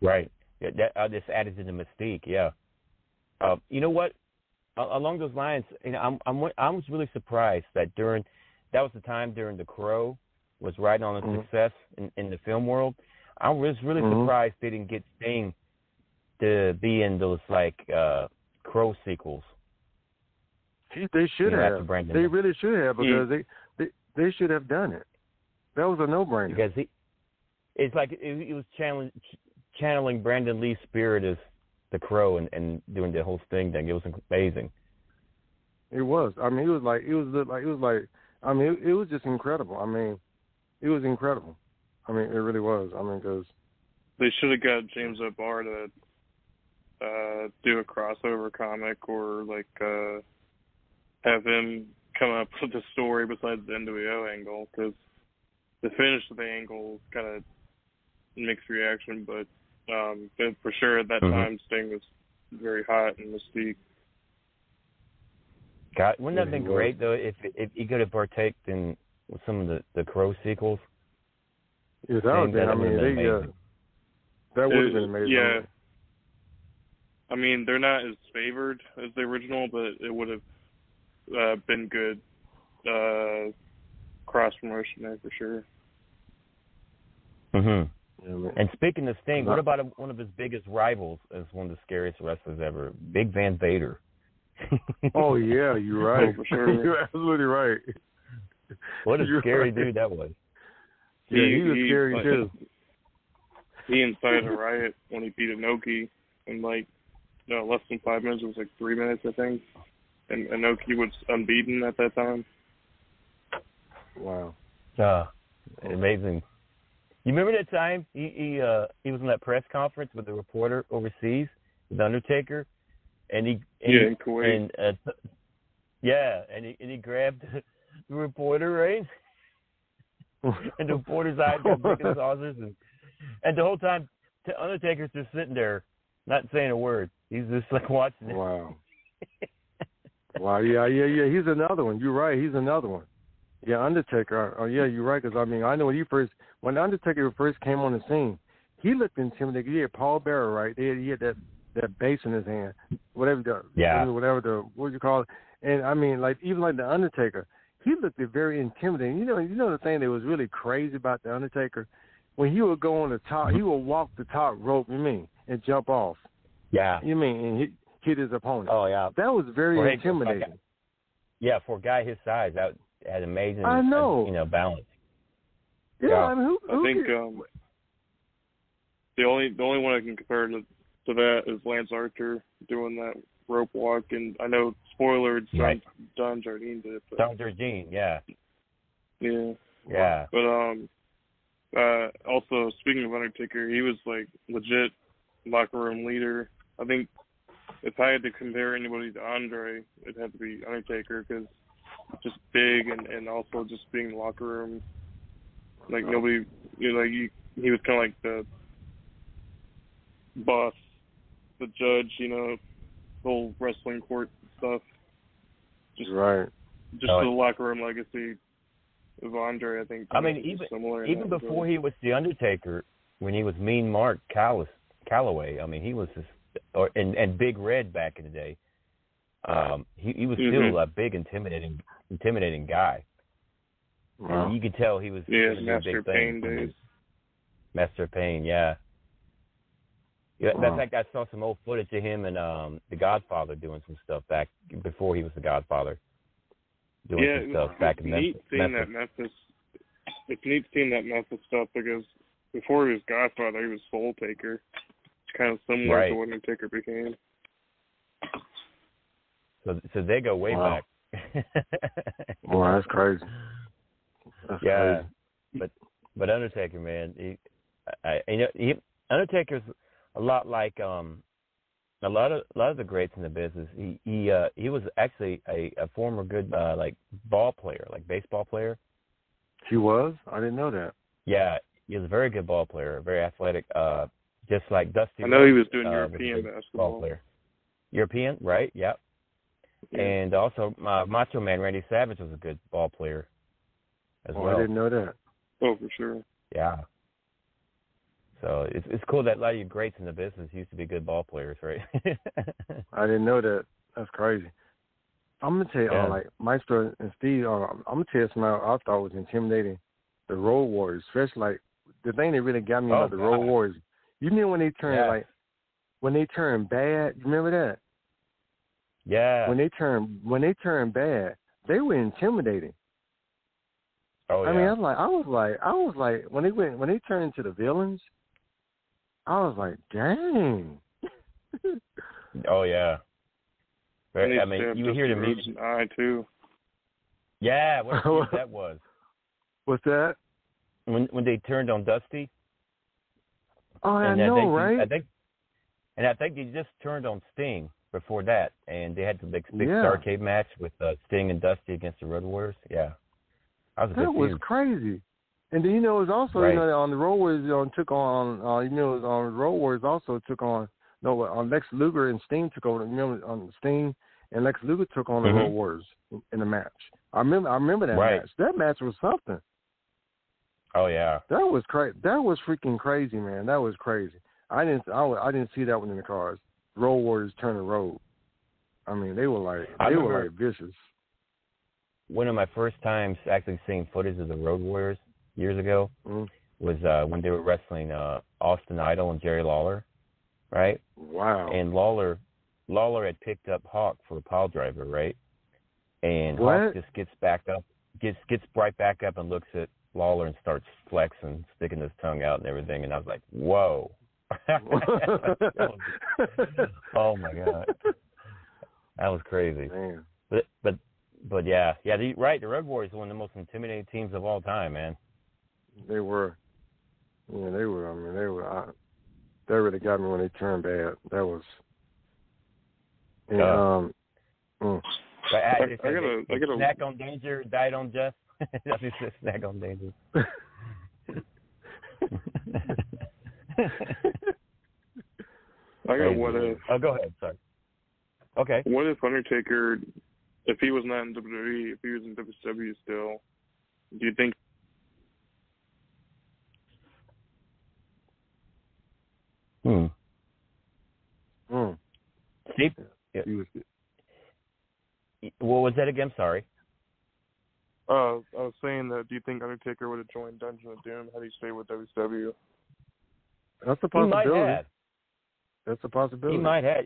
Right. Yeah, that uh, just added to the mystique. Yeah. Uh, you know what? A- along those lines, you know, I'm I'm I was really surprised that during that was the time during the Crow was riding on the Mhm. success in, in the film world. I was really Mhm. surprised they didn't get Sting to be in those like uh Crow sequels. He, they should You know, have. They really should have because they, they they should have done it. That was a no brainer. because he it's like it, it was channeling channeling Brandon Lee's spirit as the Crow and and doing the whole thing thing. It was amazing. It was. I mean, it was like it was like it was like. I mean, it, it was just incredible. I mean, it was incredible. I mean, it really was. I mean, because They should have got James O'Barr to uh do a crossover comic or like uh have him come up with a story besides the NWO angle because the finish of the angle kind of mixed reaction, but um but for sure at that Mhm. time Sting was very hot and Mystique. God, wouldn't that have been great though if if he could have partaked in some of the the Crow sequels? yeah, that would been. I mean, would've they uh, that would have been amazing. Yeah. I mean, they're not as favored as the original, but it would have uh, been good uh, cross promotion there for sure. Mhm. And speaking of Sting, what about one of his biggest rivals as one of the scariest wrestlers ever, Big Van Vader? Oh yeah, you're right. Oh, for sure. you're absolutely right. What a You're scary right. dude that was. Yeah, he was scary like, too. He incited a riot when he beat Inoki in like no less than five minutes. It was like three minutes, I think. And Inoki was unbeaten at that time. Wow. Uh, amazing. You remember that time he he uh he was in that press conference with the reporter overseas, with Undertaker, and he and Yeah, he- in Kuwait. and uh, yeah, and he and he grabbed the reporter right, and the reporter's eyes got big as saucers, and and the whole time t- Undertaker's just sitting there, not saying a word. He's just like watching it. Wow. wow. Yeah. Yeah. Yeah. He's another one. You're right. He's another one. Yeah. Undertaker. Oh yeah. You're right. Because I mean, I know when he first when Undertaker first came on the scene, he looked intimidating. He had Paul Bearer, right? He had, he had that that bass in his hand, whatever the Yeah. whatever the what do you call it? And I mean, like even like the Undertaker, he looked very intimidating. You know, you know the thing that was really crazy about the Undertaker when he would go on the top, he would walk the top rope. You mean and jump off? Yeah. You mean and hit, hit his opponent? Oh yeah. That was very For a- intimidating. Yeah, for a guy his size, that had amazing. I know. uh, you know, balance. Yeah, Yeah. I mean, who, I think um, the only the only one I can compare to to that is Lance Archer doing that rope walk, and I know spoiler, it's Right. Don, Don Jardine did it. But, Don Jardine, yeah. yeah, Yeah. but um, uh, also speaking of Undertaker, he was like legit locker room leader. I think if I had to compare anybody to Andre, it'd have to be Undertaker because just big and and also just being in the locker room, like nobody, you know, like he he was kind of like the boss, the judge, you know, the whole wrestling court stuff. Just right. just Oh, the locker room legacy of Andre, I think. I mean, even similar even before way. he was the Undertaker, when he was Mean Mark Callous, Calloway, I mean, he was just, or and and Big Red back in the day. Um, he he was Mhm. still a big, intimidating, intimidating guy. Wow. And you could tell he was Yeah, Master big things Payne he- days. Master Payne, yeah. Yeah, Wow. in fact, I saw some old footage of him and um The Godfather doing some stuff back before he was The Godfather, doing yeah, some stuff back in neat seeing Memphis. that Memphis. It's neat seeing that Memphis stuff because before he was Godfather, he was Soul Taker. It's kind of similar Right. to what Undertaker became. So so they go way Wow. back. Wow, that's crazy. That's yeah, crazy. but but Undertaker, man, he, I, I you know he Undertaker's a lot like um a lot of a lot of the greats in the business. He he uh he was actually a, a former good uh like ball player, like baseball player. He was. I didn't know that. Yeah, he was a very good ball player, very athletic. Uh, just like Dusty. I know he was doing uh, European a basketball. Player. European, right? Yep. Yeah. And also, uh, Macho Man Randy Savage was a good ball player as Oh, well. I didn't know that. Oh, for sure. Yeah. So it's it's cool that a lot of you greats in the business used to be good ball players, right? I didn't know that. That's crazy. I'm gonna tell you, Yeah. uh, like Maestro and Steve. Uh, I'm gonna tell you something I thought was intimidating. The Road Warriors, especially like the thing that really got me Oh, about the Road God. Warriors. You mean when they turn Yeah. like when they turn bad. You remember that? yeah. When they turn when they turn bad, they were intimidating. oh yeah. I mean, I was like, I was like, I was like, when they went when they turned into the villains, I was like, dang. oh yeah. And I mean, you would hear the Dusty music. Rhodes in the eye too. Yeah, what a that was. What's that? When when they turned on Dusty. Oh, I and know, think right? I think, and I think he just turned on Sting before that, and they had the big, big Yeah. Starcade match with uh, Sting and Dusty against the Road Warriors. Yeah, that was That was crazy. And then you know it was also Right. you know on the Road Warriors you know, took on uh, you know it was on the Road Warriors also took on no on Lex Luger and Sting took over. You know on Sting and Lex Luger took on the Mhm. Road Warriors in, in the match. I remember I remember that Right. match. That match was something. Oh yeah, That was crazy. That was freaking crazy, man. That was crazy. I didn't I, I didn't see that one in the cars. Road Warriors turn the road. I mean they were like they were like vicious. one of my first times actually seeing footage of the Road Warriors years ago Mhm. was uh when they were wrestling uh Austin Idol and Jerry Lawler, right? Wow. And Lawler Lawler had picked up Hawk for a pile driver, right? And What? Hawk just gets back up, gets gets right back up and looks at Lawler and starts flexing, sticking his tongue out and everything. And I was like, whoa. oh my god, that was crazy. Man. But but but yeah, yeah, the, right. The Road Warriors are one of the most intimidating teams of all time, man. They were. Yeah, they were. I mean, they were. I, they really got me when they turned bad. That was. And, Yeah. um. mm. But I- they I gotta- I gotta- snack on danger, died on just. That's what it says, snack on danger. I got Crazy. what if. Oh, go ahead. Sorry. Okay. What if Undertaker, if he was not in WWE, if he was in WWE still, do you think Hmm. Mm. Steve, He was. what was that again? Sorry. Uh, I was saying that. Do you think Undertaker would have joined Dungeon of Doom had he stayed with WCW? That's a He might possibility. have. That's a possibility. He might have.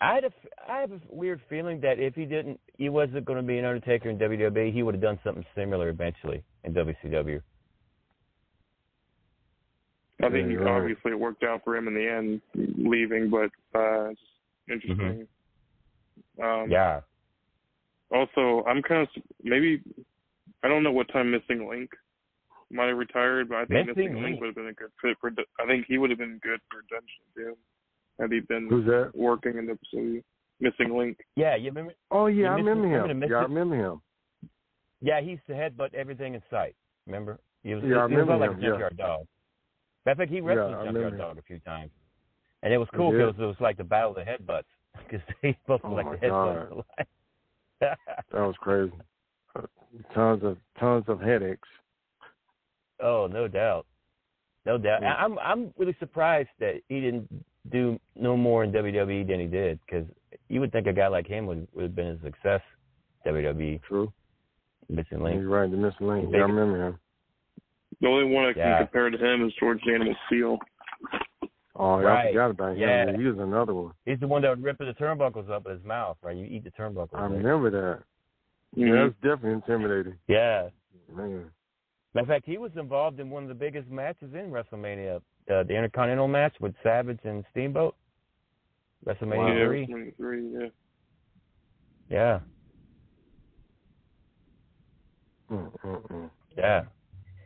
I had a, f- I have a weird feeling that if he didn't, he wasn't going to be an Undertaker in WWE. He would have done something similar eventually in WCW. I think Yeah, you're right. obviously it worked out for him in the end, leaving, but uh, it's interesting. Um, Yeah. Also, I'm kind of maybe I don't know what time Missing Link might have retired, but I think Missing Missing Link Link. would have been a good fit for. I think he would have been good for Dungeon of Doom had he been Who's that? working in the WCW. Missing Link. Yeah, you remember? Oh yeah, I You remember missed- him. Yeah, I Mystic- remember him. Yeah, he used to headbutt everything in sight. Remember? He was, Yeah, I remember he was remember like him, a yeah. junkyard dog. I think he wrestled Yeah, junkyard dog a few times, and it was cool because it was like the battle of the headbutts because they both Oh, were like my the headbutts. God. of life. That was crazy. Tons of tons of headaches. oh, no doubt, no doubt. Yeah. I'm I'm really surprised that he didn't do no more in WWE than he did because you would think a guy like him would would have been a success. WWE. True. Missing link. You're right, the Missing Link. Yeah, I remember him. The only one I can Yeah. compare to him is George the Animal Steele. Oh, yeah, I forgot about him. Yeah. He was another one. He's the one that would rip the turnbuckles up in his mouth, right? You eat the turnbuckles. I right? remember that. Mhm. Yeah, that's definitely intimidating. Yeah. Man. Matter of fact, he was involved in one of the biggest matches in WrestleMania, uh, the Intercontinental match with Savage and Steamboat. WrestleMania yeah, three. WrestleMania three. Yeah. Yeah, Mm, mm, mm. yeah.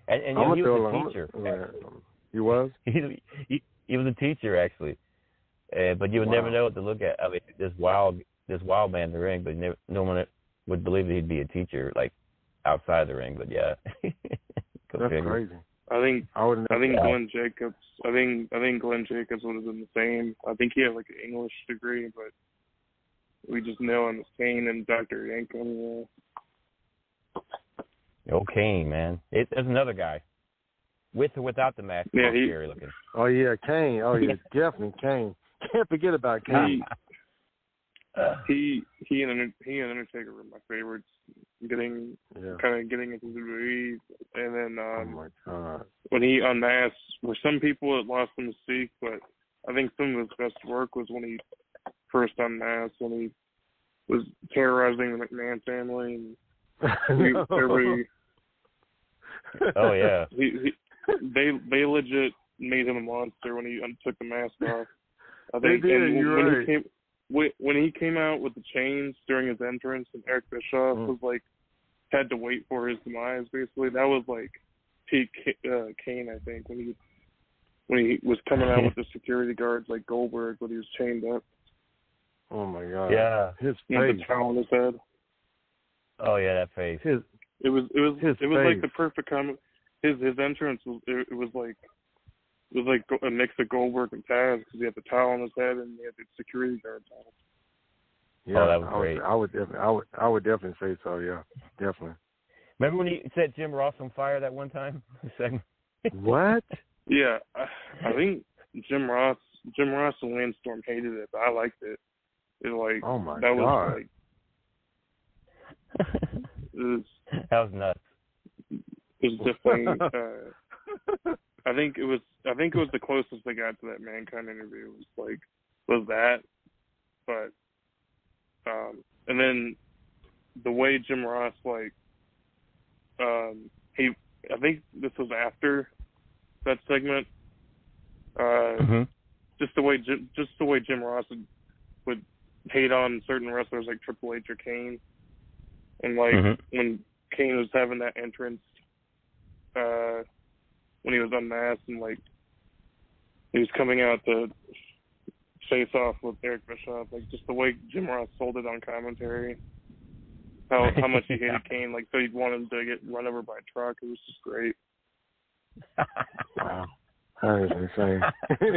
And, and you I'm know, he was a teacher. yeah. He was. he, he he was a teacher actually, uh, but you would never know what to look at. I mean, this wild this wild man in the ring, but never, no one would believe that he'd be a teacher like outside the ring. But yeah, That's figure. crazy. I think I would. I think Yeah. Glenn Jacobs. I think I think Glenn Jacobs would have been the same. I think he had like an English degree, but we just know him as Kane and Doctor Yankem. Oh, Kane, man. It, there's another guy, with or without the mask. Yeah, Yeah, he- scary looking. Oh yeah, Kane. Oh yeah, definitely Kane. Can't forget about Kane. Yeah. He he and Under- he and Undertaker were my favorites. Getting Yeah. kind of getting into the WWE, and then Oh um, my god. when he unmasked, for some people it lost the mystique, but I think some of his best work was when he first unmasked, when he was terrorizing the McMahon family. And he, everybody, Oh yeah. he, he, they they legit made him a monster when he un- took the mask off. I They think did, and you're when right. he came when, when he came out with the chains during his entrance, and Eric Bischoff Mm. was like had to wait for his demise. Basically, that was like peak uh, Kane. I think when he when he was coming out with the security guards like Goldberg when he was chained up Oh my god. Yeah. His with face. the towel on his head. Oh yeah, that face. His It was it was His it was like the perfect com His his entrance was it, it was like it was like a mix of Goldberg and Taz because he had the towel on his head and he had the security guard on. Yeah, Oh, that was I would. I would definitely, I would, I would definitely say so. Yeah, definitely. Remember when he set Jim Ross on fire that one time? Segment? What? Yeah, I, I think Jim Ross Jim Ross and Lance Storm hated it, but I liked it. It like Oh my that god. was like it was that was nuts. It was definitely uh I think it was I think it was the closest they got to that mankind interview was like was that. But um and then the way Jim Ross like um he I think this was after that segment. Uh hmm just the way Jim, just the way Jim Ross would, would hate on certain wrestlers like Triple H or Kane, and like Mhm. when Kane was having that entrance, uh, when he was unmasked and like he was coming out to face off with Eric Bischoff, like just the way Jim Ross sold it on commentary, how how much he hated Yeah. Kane, like so he'd want him to get run over by a truck. It was just great. Wow. That is insane.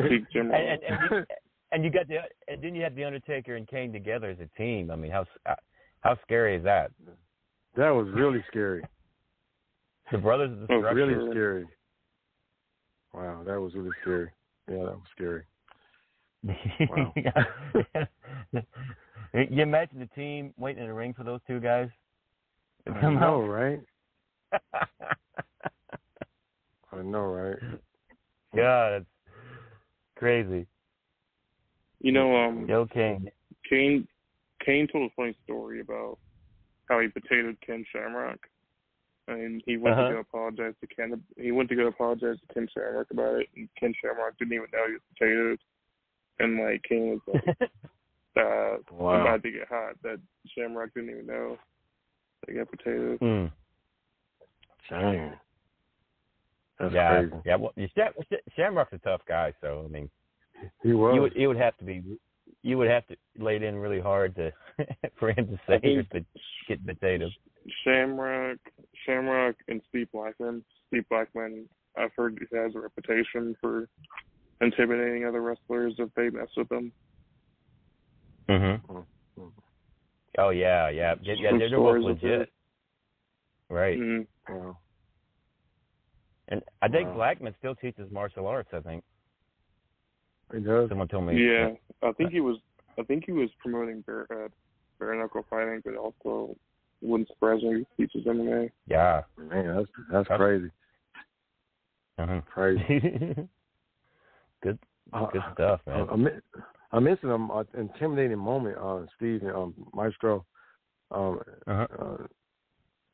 Peak Jim Ross. and, and, and, you, and you got the and then you had the Undertaker and Kane together as a team. I mean, how uh, how scary is that? that was really scary. The brothers of Oh, destruction. really scary. Wow, that was really scary. Yeah, that was scary. Wow. you imagine the team waiting in the ring for those two guys? I know, right? I know, right? God, it's crazy. You know, um, Yo, King. Kane Kane told a funny story about how he potatoed Ken Shamrock, and he went Uh-huh. to go apologize to Ken. He went to go apologize to Ken Shamrock about it, and Ken Shamrock didn't even know he was potatoed, and like Kane was like, uh, Wow. about to get hot that Shamrock didn't even know they got potatoed. Hmm. Dang. That's yeah, crazy. yeah. Well, Sham, Shamrock's a tough guy, so I mean, He was. you would it would have to be you would have to lay it in really hard to for him to say I think- you're get potatoes. Shamrock, Shamrock, and Steve Blackman. Steve Blackman, I've heard he has a reputation for intimidating other wrestlers if they mess with him. Mm-hmm. Oh yeah, yeah, yeah. yeah Some they're both legit, it. right? Mhm. Wow. And I think Wow. Blackman still teaches martial arts. I think He does. someone told me. Yeah, I think he was. I think he was promoting bare uh, bare knuckle fighting, but also wouldn't surprise me if he teaches MMA. Yeah. Man, that's that's That's- crazy. Uh-huh. Crazy. good, Uh, good stuff, man. I, I, men- I mentioned um, an intimidating moment, uh, Steve and um, Maestro. Um, Uh-huh. uh,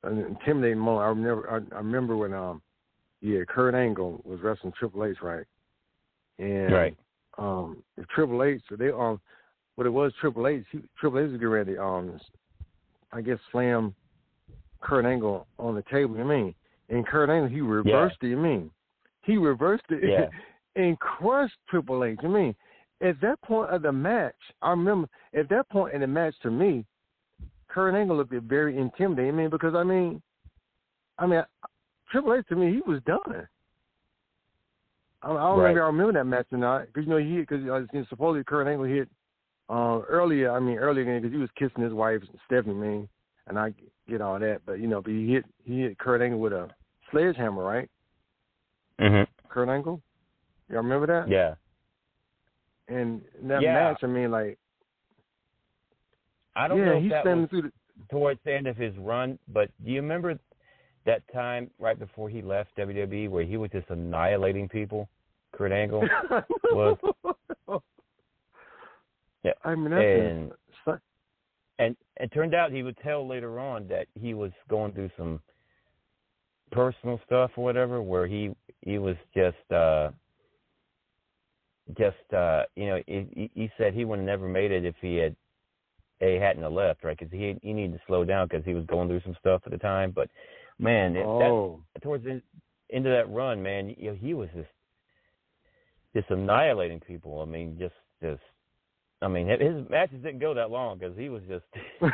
an intimidating moment. I remember. I, I remember when um, yeah, Kurt Angle was wrestling Triple H, right? And Right. um, Triple H, so they um, what it was Triple H. He, Triple H was getting ready, um, I guess slam Kurt Angle on the table. You mean? And Kurt Angle, he reversed it. You mean? He reversed it Yeah. and crushed Triple H. I mean, at that point of the match, I remember at that point in the match to me, Kurt Angle looked very intimidating. I mean, because I mean, I mean, Triple H to me, he was done. I, I don't Right. know if I remember that match or not, because you know he because uh, supposedly Kurt Angle hit uh, earlier. I mean earlier because he was kissing his wife Stephanie, man, and I get all that, but you know, but he hit he hit Kurt Angle with a sledgehammer, right? Mm-hmm. Kurt Angle, y'all remember that? Yeah. And that Yeah. match, I mean, like, I don't yeah, know if he's that standing was through the. towards the end of his run, but do you remember that time right before he left WWE where he was just annihilating people? Kurt Angle was. Yeah. I mean, that's and and it turned out he would tell later on that he was going through some personal stuff or whatever where he he was just uh just uh you know he he- he said he would have never made it if he had a hadn't have left right? Because he he needed to slow down because he was going through some stuff at the time. But man it, oh, that towards the end of that run man you know, he was just just annihilating people. I mean just just I mean, his matches didn't go that long because he was just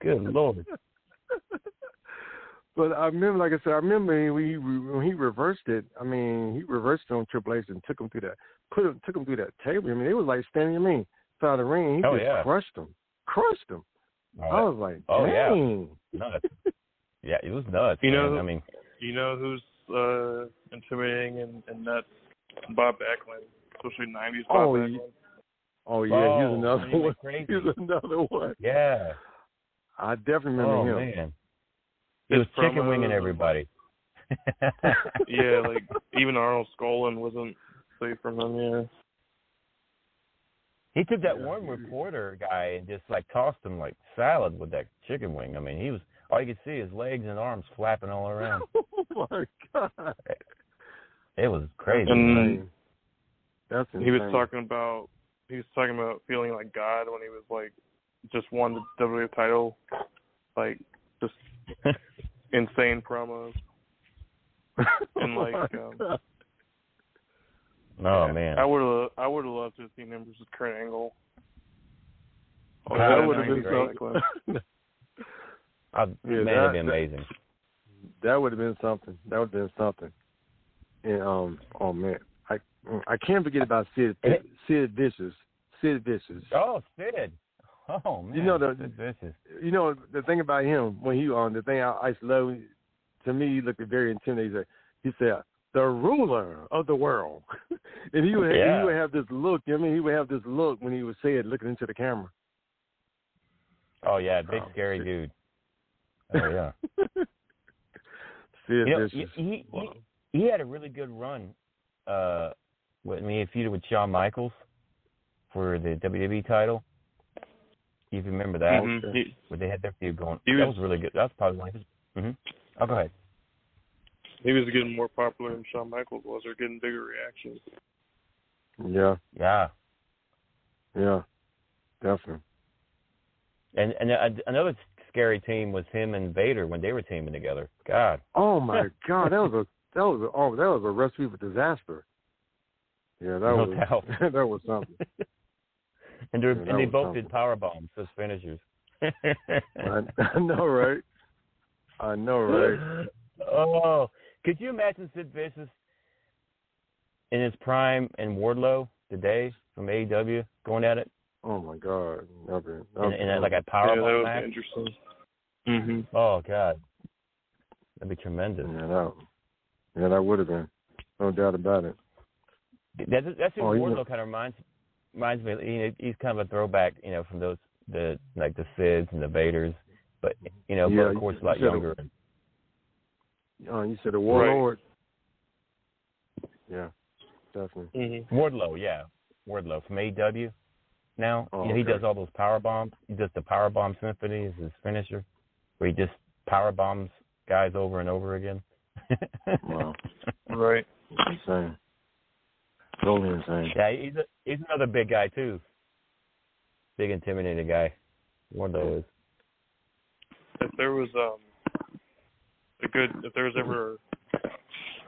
good lord. But I remember, like I said, I remember when he when he reversed it. I mean, he reversed it on Triple H and took him through that, put him, took him through that table. I mean, it was like standing. I mean, side of the ring. He Oh, just yeah. crushed him, crushed him. I was like, Oh, yeah. nuts. Yeah, it was nuts. You know. I mean, you know who's uh, intimidating and, and nuts? Bob Backlund, especially '90s Oh, Oh yeah, Oh, he's another one. crazy. He's another one. yeah. I definitely remember Oh him. man, he His was chicken winging everybody. yeah, like even Arnold Skaaland wasn't safe from him. Yeah. he took that one reporter guy and just like tossed him like salad with that chicken wing. I mean, he was all you could see his legs and arms flapping all around. oh my god. It was crazy. And That's he was talking about he was talking about feeling like God when he was like just won the WWE title, like just insane promos and like Oh my um, oh man, I would have I would have loved to have seen him versus Kurt Angle. Oh, that yeah, would have been great. something. I, Yeah, man, that- it'd be that- amazing. that would have been something. That would have been something. And um, oh man, I can't forget about Sid Sid Vicious. Sid Vicious. Oh, Sid. Oh man, You know the- Sid Vicious. You know the thing about him when he on the thing I, I love. To me, he looked very intimidating. He said, "The ruler of the world," and he would Yeah. he would have this look. I mean, he would have this look when he would say it, looking into the camera. Oh yeah, big Oh, scary shit. dude. Oh yeah. Sid You know, Vicious. he, he, he he had a really good run. Uh, with me, he feuded with Shawn Michaels for the WWE title. If you remember that, Mhm. He- where they had their feud going, he that was- was really good. That's probably one of his. hmm Oh, go ahead. He was getting more popular than Shawn Michaels was, or getting bigger reactions. Yeah, Yeah, yeah, definitely. and and uh, another scary team was him and Vader when they were teaming together. God. Oh my God, that was a that was a, oh that was a recipe for disaster. Yeah, that No was doubt. that was something. And, they're, Yeah, and they both something. did power bombs as finishers. I, I know, right? I know, right? Oh, could you imagine Sid Vicious in his prime and Wardlow today from AEW going at it Oh my God, never. in, in a, like a power yeah, that bomb would match? be interesting. hmm Oh God, that'd be tremendous. Yeah, that, yeah, that would have been, no doubt about it. That's that's who Wardlow know- kind of reminds reminds me. You know, he's kind of a throwback, you know, from those the like the Sids and the Vaders, but you know, Yeah, but of course a lot you said it- younger. Oh, you said a warlord. Yeah, definitely. hmm Wardlow, yeah, Wardlow from AEW. Now Oh, you know, he does all those power bombs. He does the power bomb symphony as his finisher, where he just power bombs guys over and over again. Wow, Right. insane. Totally insane. Yeah, he's a, he's another big guy too. Big intimidating guy. Wardlow is. If there was um a good, if there was ever a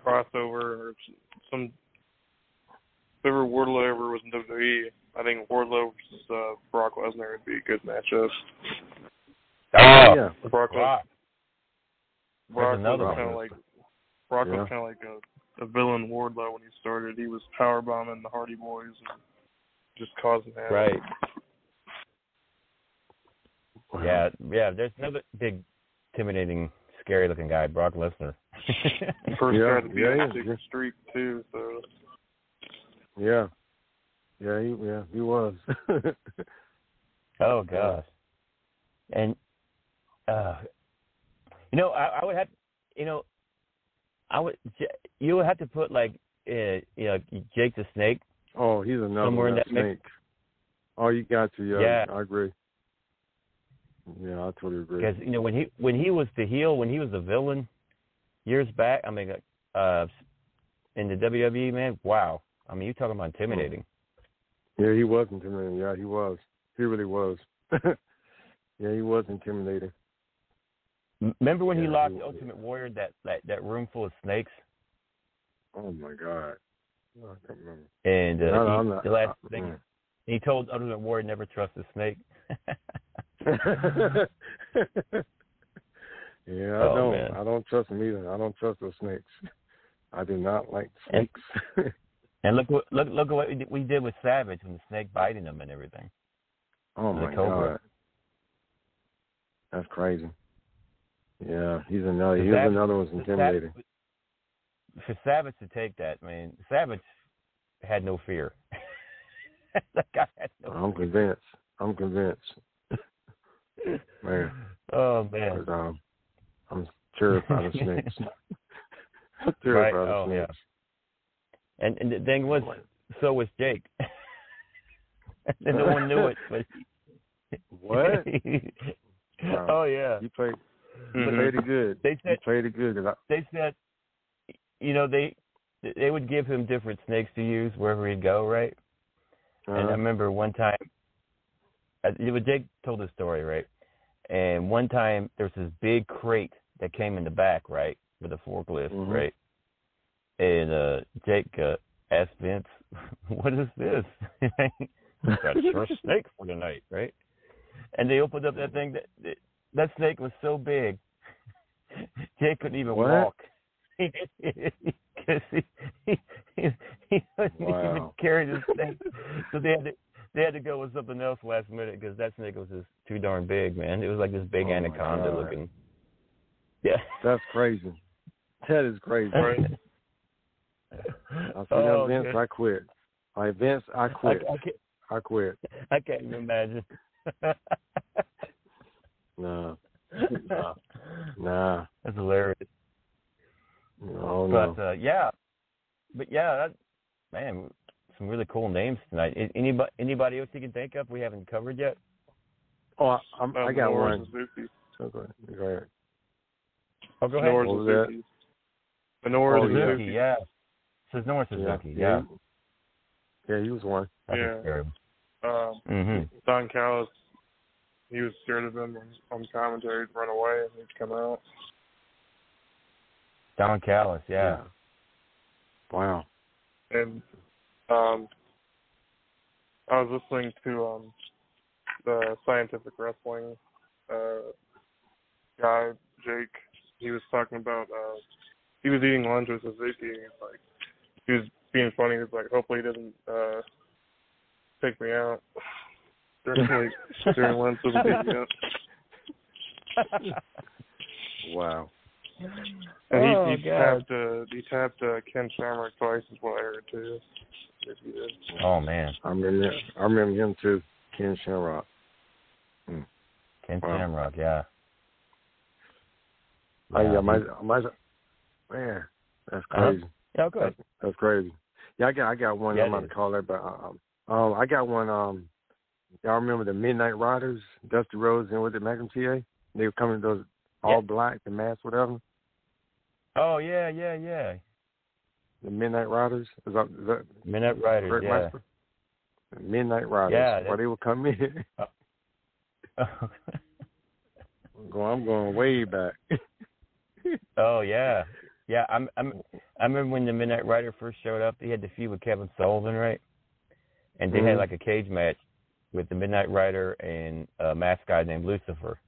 crossover or s- some, if ever Wardlow ever was in WWE, I think Wardlow versus uh, Brock Lesnar would be a good matchup. Oh, yeah. Brock, Brock. Brock There's was kind of like Brock Yeah. was kind of like a, a villain Wardlow when he started. He was power bombing the Hardy Boys and just causing havoc. Right. Wow. Yeah, yeah. There's another big, intimidating, scary-looking guy, Brock Lesnar. First Yeah, guy to be yeah, on yeah. the secret streak too. So Yeah, yeah, he, yeah, he was. oh gosh. And uh you know, I, I would have, you know, I would, you would have to put like, uh, you know, Jake the Snake. oh, he's another Somewhere in that that mix. snake. Oh, you got to. Yeah, Yeah. I agree. Yeah, I totally agree. because you know when he when he was the heel when he was the villain years back i mean uh in the wwe man wow i mean you talking about intimidating Yeah, he was intimidating. Yeah, he was. He really was. yeah, he was intimidating. Remember when he Yeah, locked he the was. ultimate warrior that, that that room full of snakes Oh my God. I can't remember. and uh, No, no, he, not- the last uh, thing mm. he told ultimate warrior never trust a snake yeah, I Oh, don't. man. I don't trust them either. I don't trust those snakes. I do not like snakes. and look what look look at what we did, with savage when the snake biting him and everything oh my God. That's crazy. Yeah, he's another. The He's Savage- another one's intimidating. Savage- for savage to take that man savage had no fear that guy had no I'm convinced. I'm convinced. Man, Oh man. 'cause, um, I'm terrified of snakes. I'm Right. terrified of Oh yeah. snakes. And and the thing was, so was Jake. and no one knew it, but What? Wow. oh yeah. You played. Mhm. played it good. They said played it good. I, they said, you know, they they would give him different snakes to use wherever he'd go, right? And I uh, remember one time, uh, it was Jake told the story, right? And one time there was this big crate that came in the back, right, with a forklift, Mhm. right? And uh Jake uh, asked Vince, "What is this?" Got a snake for tonight, right? And they opened up that thing. That that, that snake was so big, Jake couldn't even What? walk. Because he, he, he, he couldn't even carry the snake, so they had to they had to go with something else last minute because that snake was just too darn big, man. It was like this big Oh, anaconda looking. Yeah. that's crazy. That is crazy. I see Oh, Vince. good. I quit. Like Vince, I I, quit. I, can't, I quit. I can't even imagine. No, nah. nah. That's hilarious. Oh no. But uh, yeah, but yeah, that man, some really cool names tonight. A- Anybody, anybody else you can think of we haven't covered yet? Oh, I, I'm, Uh, I got Minoru one. Suzuki. So go ahead. Go ahead. Oh, go ahead. Minoru What was that? Suzuki. Minoru Oh, yeah. Suzuki, Suzuki. yeah. Suzuki, Suzuki, yeah. Yeah, he was one. That's Yeah. terrible. Um, hmm Don Callis, he was scared of him on, on commentary to run away and he'd come out. Don Callis, yeah. Wow. And um, I was listening to um, the scientific wrestling uh, guy, Jake. He was talking about uh, he was eating lunch with Suzuki. And he's like, he was being funny. He was like, hopefully he doesn't uh, take me out during like during lunch. Doesn't take me out. Wow. And he, Oh, he God. tapped uh, he tapped uh, Ken Shamrock twice, is what I heard too. He. Oh man, I remember. I remember him too. Ken Shamrock. Ken Wow. Shamrock, yeah. Oh yeah, Yeah, my my man, that's Uh-huh. crazy. Yeah, go ahead. That's, that's crazy. Yeah, I got I got one. Yeah, I'm it about to call that, but um, um, I got one. Um, y'all remember the Midnight Riders, Dusty Rhodes and with the Magnum TA? They were coming to those all Yeah. black, the mask, whatever. Oh yeah, yeah, yeah. The Midnight Riders. Is that, is that Midnight Riders, correct, yeah. The Midnight Riders. Yeah, Where they would come in. Go- I'm going way back. oh yeah, yeah. I'm I'm I remember when the Midnight Rider first showed up. He had the feud with Kevin Sullivan, right? And they Mhm. had like a cage match with the Midnight Rider and a masked guy named Lucifer.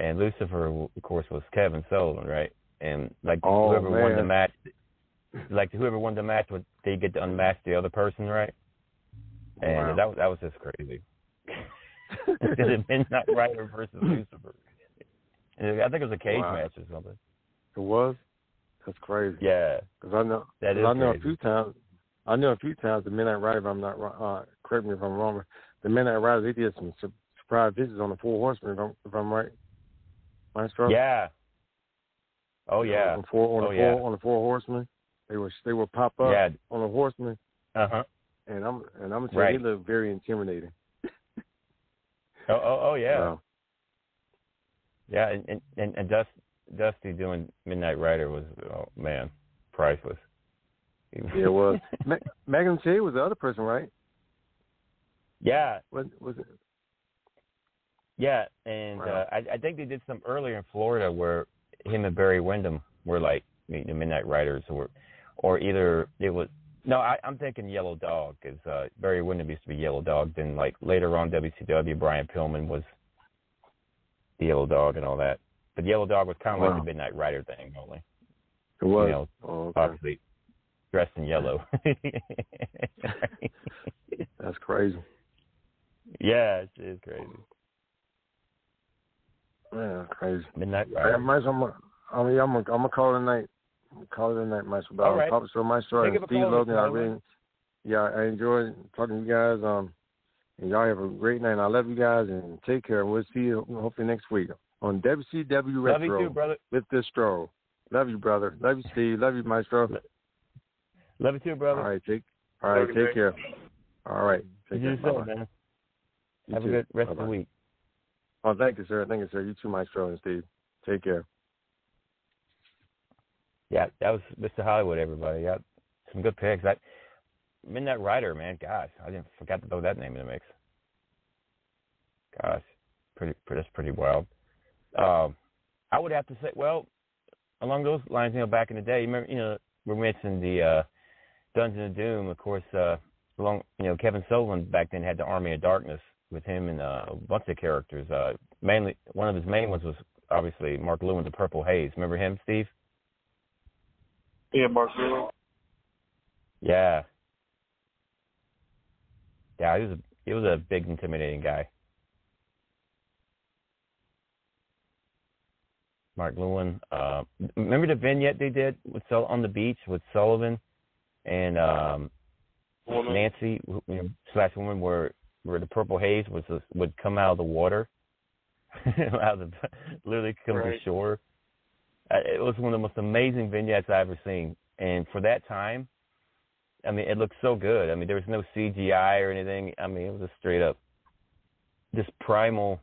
And Lucifer, of course, was Kevin Sullivan, right? And like Oh, whoever won the match, like whoever won the match, would they get to unmask the other person, right? And Wow. that was that was just crazy. the Midnight Rider versus Lucifer. And I think it was a cage Wow. match or something. It was. That's crazy. Yeah, Because I know. that is I know a few times. I know a few times the Midnight Rider. If I'm not wrong, uh, correct me if I'm wrong. The Midnight Rider they did some su- surprise visits on the Four Horsemen. If I'm, if I'm right. Yeah. Oh yeah. On the four on Oh, the yeah. on the Four Horsemen, they were they would pop up Yeah. on the Horsemen, Uh huh. and I'm and I'm gonna tell Right. they look very intimidating. Oh oh oh yeah. Wow. Yeah, and and and, and Dust, Dusty doing Midnight Rider was oh man, priceless. Yeah, it was. Ma- Magnum J was the other person, right? Yeah, Was was it? yeah, and Wow. uh, I I think they did some earlier in Florida where him and Barry Windham were like the the Midnight Riders, or or either it was no, I, I'm thinking Yellow Dog because uh, Barry Windham used to be Yellow Dog. Then like later on WCW, Brian Pillman was the Yellow Dog and all that. But Yellow Dog was kind of like the Midnight Rider thing only. It was. You know, oh, okay. obviously dressed in yellow. That's crazy. Yeah, it's, it's crazy. Yeah, crazy. Midnight Hey, Rider. Maestro, I'm gonna, I'm gonna, I'm gonna, I'm gonna call it a night. I'm gonna Call it a night, Maestro. But All right. Maestro and Steve Logan. I really, yeah, I enjoyed talking to you guys. Um, and y'all have a great night. And I love you guys and take care. And we'll see you hopefully next week on WCW Love Retro you too, brother. with this stroll. Love you, brother. Love you, Steve. Love you, Maestro. Love you too, brother. All right, take. All right, take care. All right, take care. do so, Bye-bye. man. You Have too. a good rest of Bye-bye. the week. Oh, thank you, sir. Thank you, sir. You too, Maestro and Steve. Take care. Yeah, that was Mr. Hollywood, everybody. Yeah, some good picks. That Midnight Rider, man. Gosh, I didn't forgot to throw that name in the mix. Gosh, pretty, pretty that's pretty wild. Um, I would have to say, well, along those lines, you know, back in the day, you remember, you know, we mentioned the uh, Dungeon of Doom. Of course, uh, along, you know, Kevin Sullivan back then had the Army of Darkness with him and uh, a bunch of characters. Uh, mainly, one of his main ones was obviously Mark Lewin, the Purple Haze. Remember him, Steve? Yeah, Mark Lewin. Yeah. Yeah, he was a he was a big intimidating guy. Mark Lewin. Uh, remember the vignette they did with Sul- on the beach with Sullivan and um, Woman. Nancy you know, slash woman where where the purple haze was would come out of the water. how the literally come Right. to shore. Uh, It was one of the most amazing vignettes I've ever seen, and for that time, I mean, it looked so good. I mean, there was no CGI or anything. I mean, it was just straight up, just primal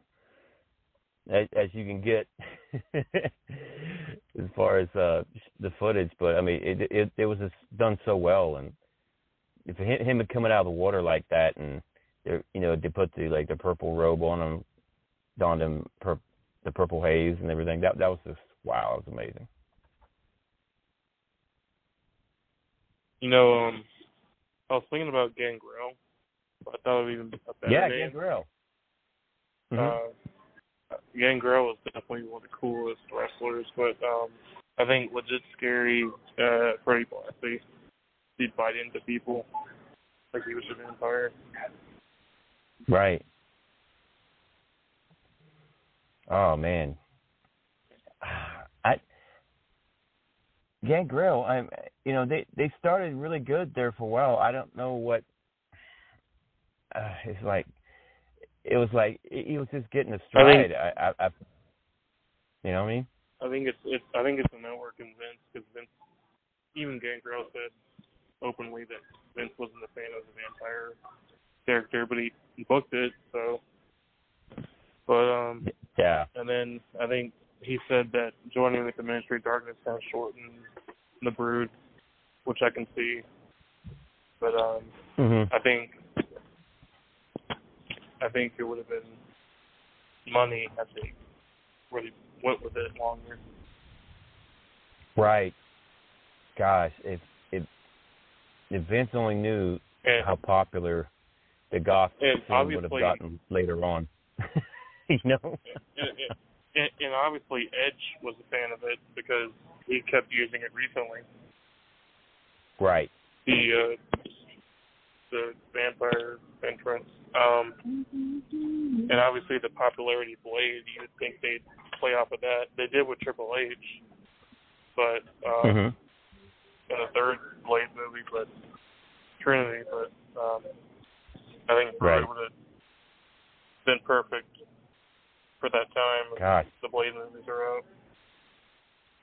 as, as you can get as far as uh the footage. But I mean, it it it was just done so well, and if him, coming out of the water like that, and you know, they put the like the purple robe on him, donned him pur- the purple haze and everything. That that was just wow, it was amazing. You know, um, I was thinking about Gangrel. I thought of even a better yeah, name. Yeah Gangrel. Mhm. Uh, Gangrel was definitely one of the coolest wrestlers, but um, I think legit scary uh, Freddie Blassie. He'd bite into people like he was a vampire. Right. Oh man. I Gangrel, I'm you know, they they started really good there for a while. I don't know what uh, it's like it was like he was just getting a I think- stride. I, I, I you know what I mean? I think it's it's I think it's the network and Vince because Vince even Gangrel said openly that Vince wasn't a fan of the vampire character, but he booked it so. But um, Yeah. and then I think he said that joining with the Ministry of Darkness kind of shortened the Brood, which I can see. But um, Mhm. I think I think it would have been money had they really went with it longer. Right. Gosh, if if if Vince only knew And- how popular the goth And would have gotten later on. you know? and, and, and obviously Edge was a fan of it because he kept using it recently. Right. The uh, the vampire entrance, um, and obviously the popularity of Blade. You would think they'd play off of that. They did with Triple H, but um, Mhm. in the third Blade movie, but Trinity. But um, I think Brood Right. would have been perfect for that time. Gosh. The Blade movies are out.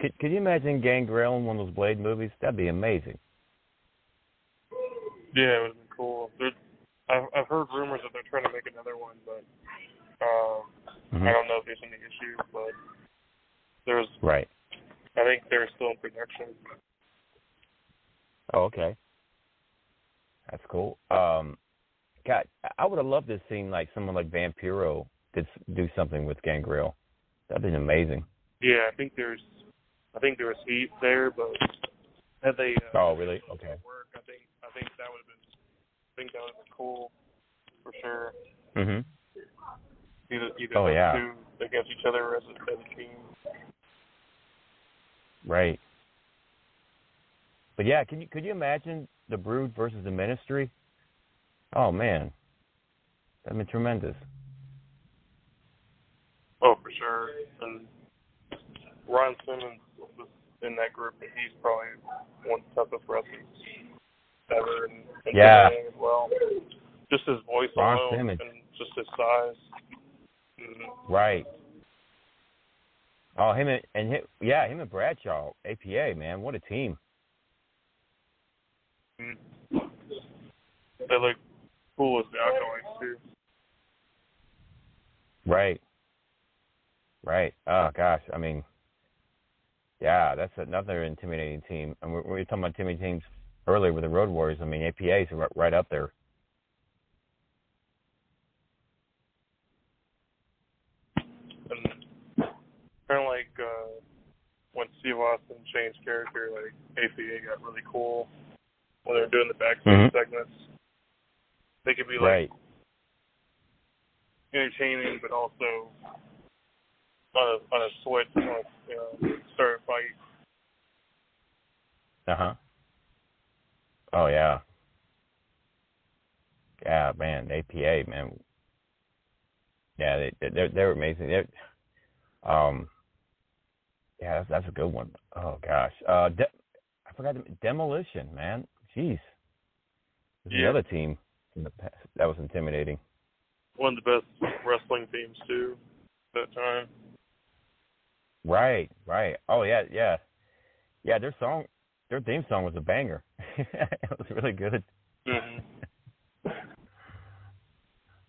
Could could you imagine Gangrel in one of those Blade movies? That'd be amazing. Yeah, it would be cool. I've I've heard rumors that they're trying to make another one, but um, Mhm. I don't know if there's any issues. But there's, Right. I think they're still in production. Oh, okay. That's cool. Um, God, I would have loved to have seen like someone like Vampiro did s- do something with Gangrel. That'd been amazing. Yeah, I think there's, I think there was heat there, but had they uh, Oh, really? Okay. work, I think I think that would have been, I think that would have been cool for sure. Mhm. Either either Oh, yeah. two against each other as a, as a team. Right. But yeah, can you could you imagine the Brood versus the Ministry? Oh man, that'd be tremendous. Oh, for sure. And Ron Simmons was in that group, and he's probably one of the toughest wrestlers ever, and, and Yeah. as well. Just his voice Ron alone, Simmons. and just his size. Mhm. Right. Oh, him and, and him, yeah, him and Bradshaw, APA, man, what a team. Mhm. They look cool as the acolytes too. Right. Right. Oh gosh, I mean, yeah, that's another intimidating team. And we we were talking about intimidating teams earlier with the Road Warriors. I mean, APA is right, right up there. And kind of like uh, when Steve Austin changed character, like APA got really cool when they were doing the backstage Mhm. segments. They could be like Right. entertaining, but also on a on a switch, on a, you know, start fight. Uh huh. Oh yeah. Yeah, man, APA, man. Yeah, they they're they're amazing. They're, um, yeah, that's, that's a good one. Oh gosh, uh, de- I forgot the, demolition, man. Jeez, This is the other team in the past that was intimidating. One of the best wrestling teams too. that time. Right, right. Oh yeah, yeah, yeah. Their song, their theme song was a banger. it was really good. Mm-hmm. It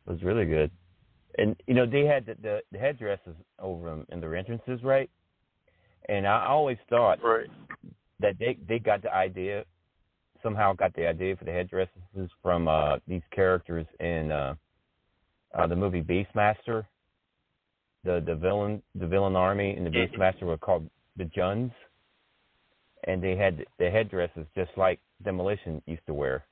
was really good. And you know they had the the, the headdresses over them in their entrances, right? And I always thought right. that they they got the idea somehow got the idea for the headdresses from uh these characters in uh uh the movie Beastmaster. The the villain the villain army in the Beastmaster were called the Juns. And they had the headdresses just like Demolition used to wear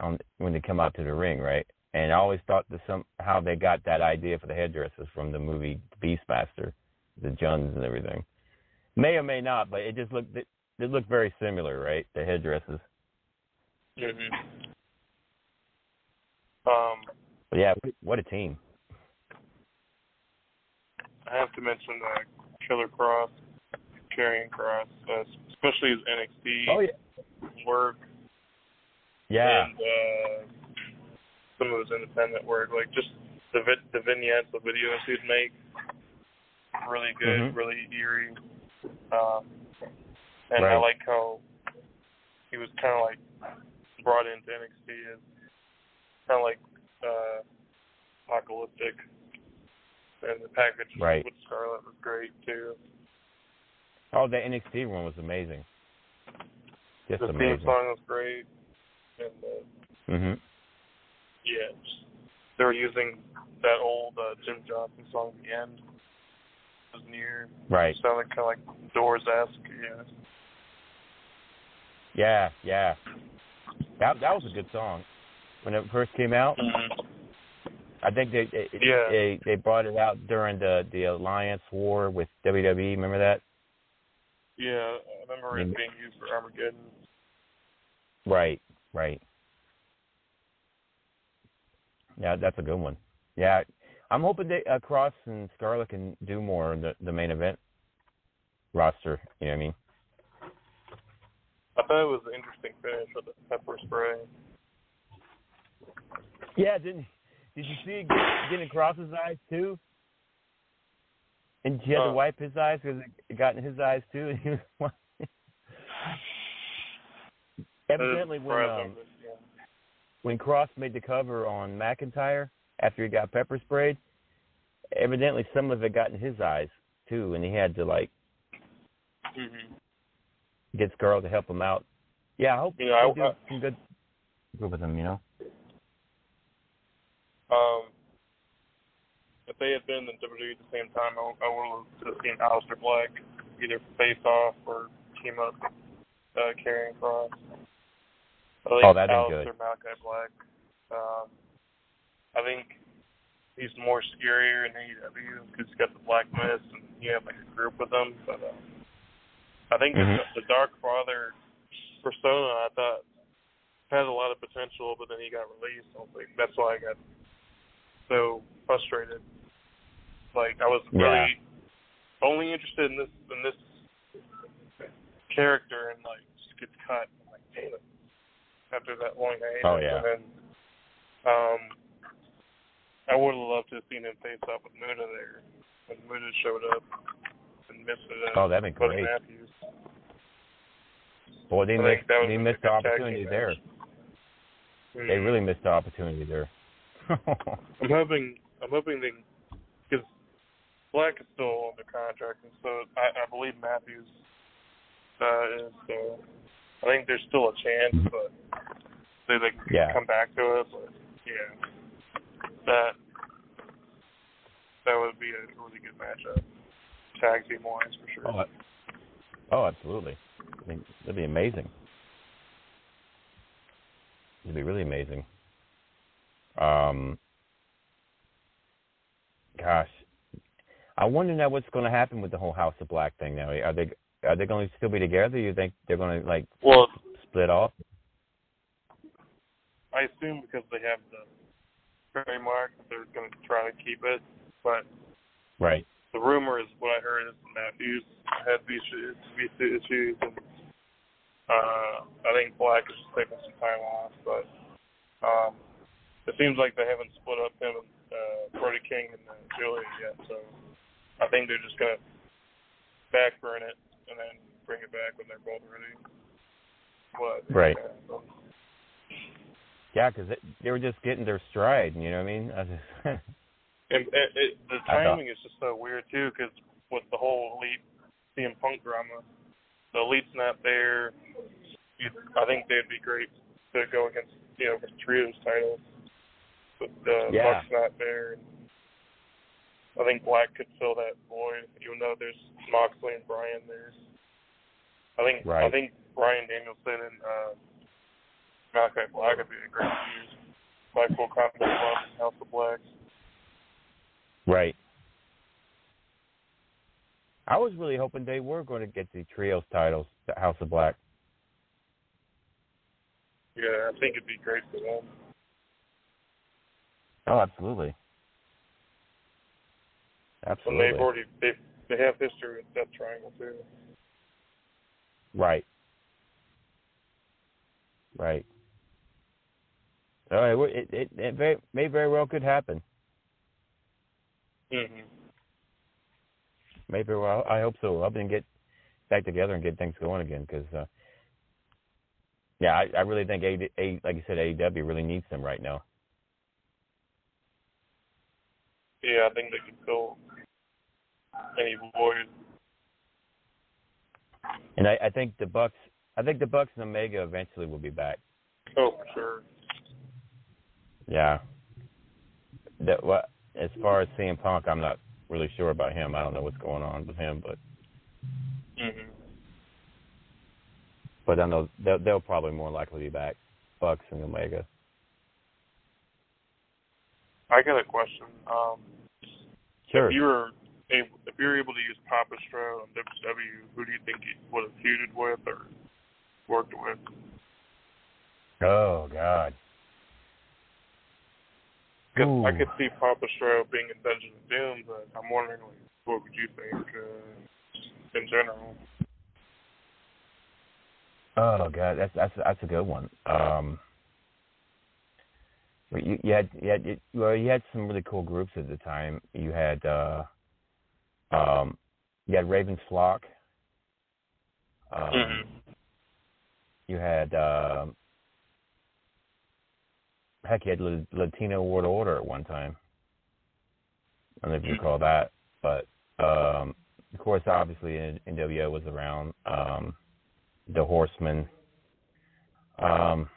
on when they come out to the ring, right? And I always thought that somehow they got that idea for the headdresses from the movie Beastmaster, the Juns and everything. May or may not, but it just looked it, it looked very similar, right? The headdresses. Mm-hmm. Um, But yeah, what a team. I have to mention uh, Killer Kross, Karrion Kross, uh, especially his NXT Oh yeah. work Yeah. and uh, some of his independent work, like just the vi- the vignettes, the videos he'd make, really good, Mhm. really eerie. Um, and I like how he was kind of like brought into NXT as kind of like uh, apocalyptic, and the package Right. with Scarlett was great too. Oh, the NXT one was amazing. Just the theme song was great, and uh, Mhm. yeah, they were using that old uh, Jim Johnston song at the end. It was near. Right. Sounded kind of like Doors esque. Yeah. Yeah, yeah. That that was a good song when it first came out. I think they they, Yeah. they they brought it out during the the Alliance War with WWE. Remember that? Yeah, I remember it being used for Armageddon. Right, right. Yeah, that's a good one. Yeah, I'm hoping that uh, Kross and Scarlett can do more in the the main event roster. You know what I mean? I thought it was an interesting finish with the pepper spray. Yeah, didn't did you see it get, getting across his eyes too? And he had to Uh. wipe his eyes because it got in his eyes too. And he was evidently when um, yeah. when Kross made the cover on McIntyre after he got pepper sprayed, evidently some of it got in his eyes too, and he had to like Mhm. Get Scarlett to help him out. Yeah, I hope You know, they I- do some good good with him. You know. Um, if they had been in WWE at the same time, I, I would have seen Aleister Black either face off or team up uh, Karrion Kross. I think Oh, that'd be Aleister good. Malachi Black. Um, I think he's more scarier in AEW because he's got the Black Mist and you have like a group with him. But uh, I think Mhm. the, the Dark Father persona, I thought had a lot of potential, but then he got released. I was like, that's why I got so frustrated. Like I was Yeah. really only interested in this in this character, and like just gets cut. I'm like, damn it! After that long hiatus, Oh, yeah. and then um, I would have loved to have seen him face off with Muda there when Muda showed up and missed it. Oh, that'd be great. Matthews. Boy, they I missed they missed the good tag team opportunity there. match. They Mhm. really missed the opportunity there. I'm hoping I'm hoping they because Black is still under contract, and so I, I believe Matthews uh, is. So I think there's still a chance, but say they can Yeah. come back to us. But yeah, that that would be a really good matchup, tag team wise for sure. Oh, oh, absolutely. I think that'd be amazing. It'd be really amazing. Um, gosh, I wonder now what's going to happen with the whole House of Black thing. Now, are they are they going to still be together? You think they're going to like Well, split off? I assume because they have the trademark, they're going to try to keep it. But Right. The rumor is what I heard is Matthews had visa visa issues, and uh, I think Black is just taking some time off. But um, it seems like they haven't split up him and uh, Brody King and uh, Julia yet, so I think they're just gonna backburn it and then bring it back when they're both ready. What? Right. Yeah, because they were just getting their stride. You know what I mean? I just And, and it, the timing is just so weird too, because with the whole elite CM Punk drama, the elite's not there. You, I think they'd be great to go against, you know, for trios titles. But the Yeah. Buck's not there. I think Black could fill that void, even though there's Moxley and Bryan there. I think I think Bryan Danielson and uh, Malachi Black would be a great use. Blackpool Combat Club and House of Black. Right. I was really hoping they were going to get the trios titles, the House of Black. Yeah, I think it'd be great for them. Oh, absolutely. And Absolutely. they've already they they have history with Death Triangle too. Right. Right. All right. It it, it may very well could happen. Mm-hmm. May very well. I hope so. I'll then get back together and get things going again because, uh, yeah, I, I really think a, a like you said, AEW really needs them right now. Yeah, I think they could fill any void. And I, I think the Bucks. I think the Bucks and Omega eventually will be back. Oh, for sure. Yeah. That what as far as CM Punk, I'm not really sure about him. I don't know what's going on with him, but Mm-hmm. but I know they'll, they'll probably more likely be back. Bucks and Omega. I got a question. Um, Sure. If you were able, if you were able to use Papa Stroh on WCW, who do you think you would have feuded with or worked with? Oh God. Because Ooh. I could see Papa Stroh being in Dungeon of Doom, but I'm wondering, like, what would you think uh, in general? Oh God, that's that's that's a good one. Um, but you, you had you had you, well, you had some really cool groups at the time. You had uh, um, you had Raven's Flock. Um, Mhm. You had um, heck, you had Latino World Order at one time. I don't know if you recall that, but um, of course, obviously, NWO was around. Um, the Horsemen. Um,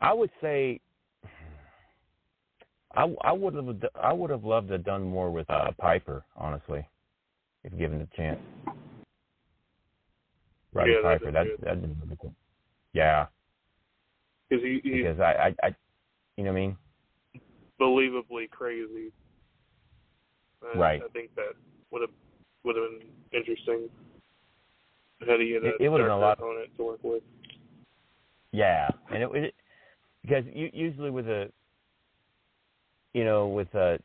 I would say I, I would have I would have loved to have done more with uh, Piper, honestly, if given the chance. Roddy Yeah, Piper, be that good. that'd be really. Yeah, Because he, he's because I, I, I, you know what I mean? believably crazy. And Right. I think that would have would have been interesting. How do you get It- a it would've been a lot- opponent to work with? Yeah, and it, it because you, usually with a, you know, with a,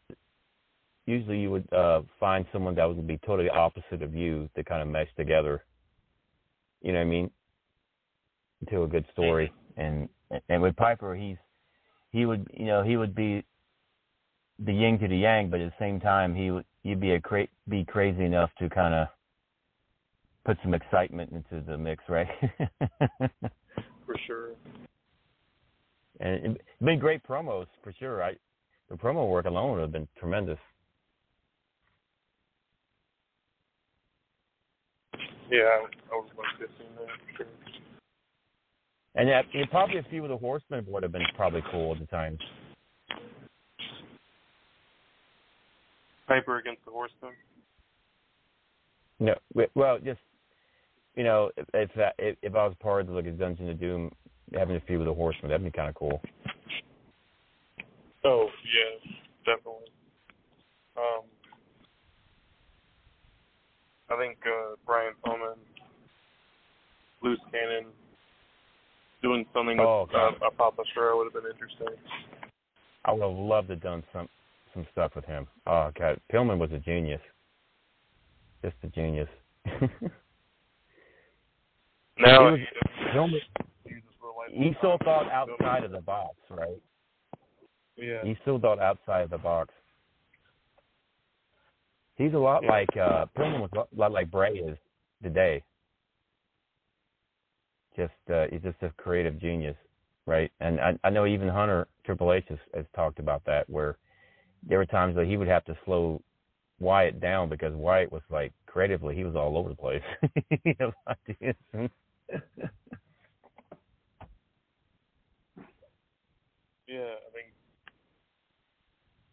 usually you would uh find someone that would be totally opposite of you to kind of mesh together. You know what I mean? To a good story, and and with Piper, he's he would you know he would be the yin to the yang, but at the same time he would you'd be a cra- be crazy enough to kind of put some excitement into the mix, right? For sure. and it's been great promos for sure. I the promo work alone would have been tremendous. Yeah, I would, I would like to have seen that for sure. And yeah, probably a few of the horsemen would have been probably cool at the time. Piper against the Horsemen. No, well, just you know, if if, if if I was part of like a Dungeon of Doom, having a few of the horsemen, that'd be kind of cool. Oh yeah, definitely. Um, I think uh, Brian Pillman, Loose Cannon, doing something with Oh, uh, a Papa Stroh would have been interesting. I would have loved to have done some some stuff with him. Oh God, Pillman was a genius, just a genius. Now he, was, Pillman, Jesus will light he so thought outside of the box, right? Yeah. He still thought outside of the box. He's a lot Yeah. like uh Pillman was a lot like Bray is today. Just uh he's just a creative genius, right? And I I know even Hunter Triple H has, has talked about that where there were times that he would have to slow Wyatt down because Wyatt was like creatively he was all over the place. Yeah, I mean,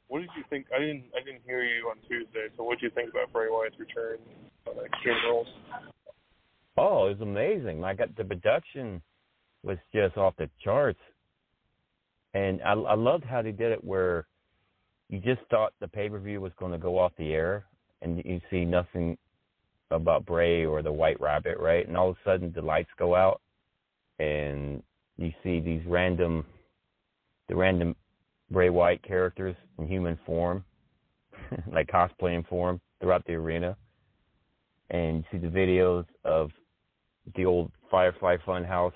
what did you think? I didn't, I didn't hear you on Tuesday. So, what did you think about Bray Wyatt's return on Extreme Rules? Oh, it was amazing. Like the production was just off the charts, and I, I loved how they did it. Where you just thought the pay per view was going to go off the air, and you see nothing about Bray or the White Rabbit, right? And all of a sudden the lights go out, and you see these random, the random Bray Wyatt characters in human form, like cosplaying form throughout the arena and you see the videos of the old Firefly Funhouse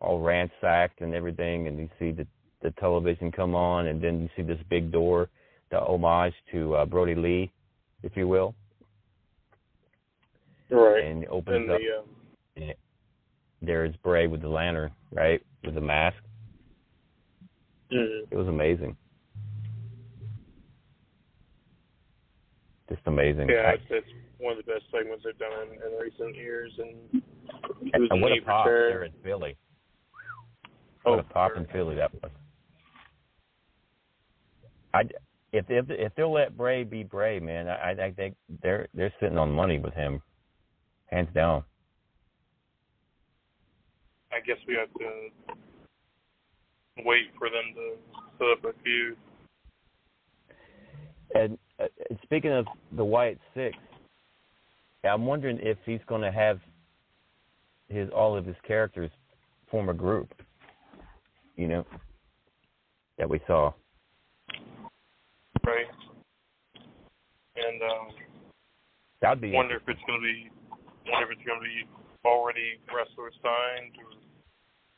all ransacked and everything, and you see the the television come on, and then you see this big door, the homage to uh, Brodie Lee, if you will, Right. and opens And up. the um, and it- there's Bray with the lantern, right, with the mask. mhm. It was amazing, just amazing. yeah, it's, it's one of the best segments they've done in, in recent years, and was and what a pop there in Philly. Oh, What a pop in Philly that was. I if if if they'll let Bray be Bray, man, I I think they're they're sitting on money with him, hands down. I guess we have to wait for them to set up a feud. And uh, speaking of the Wyatt Six, I'm wondering if he's going to have his all of his characters form a group. You know, that we saw. right? And um, That'd be wonder if it's gonna be, wonder if it's gonna be already wrestlers signed, or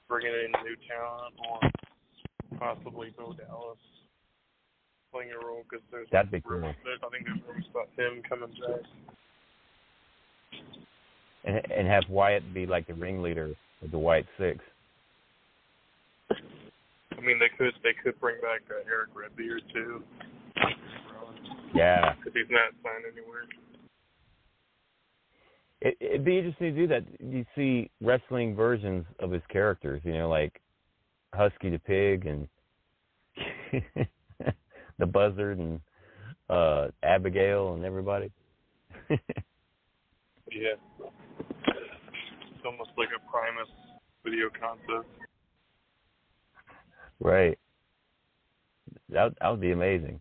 bringing in new talent, or possibly Bo Dallas playing a role because there's That'd be cool. there's, I think there's rumors about him coming back. And and have Wyatt be like the ringleader of the Wyatt Six. I mean, they could they could bring back uh, Erick Redbeard too. Yeah. Because he's not signed anywhere. It, it'd be interesting to do that. You see wrestling versions of his characters, you know, like Huskus the Pig and the Buzzard and uh Abigail and everybody. Yeah. It's almost like a Primus video concept. right. That that would be amazing.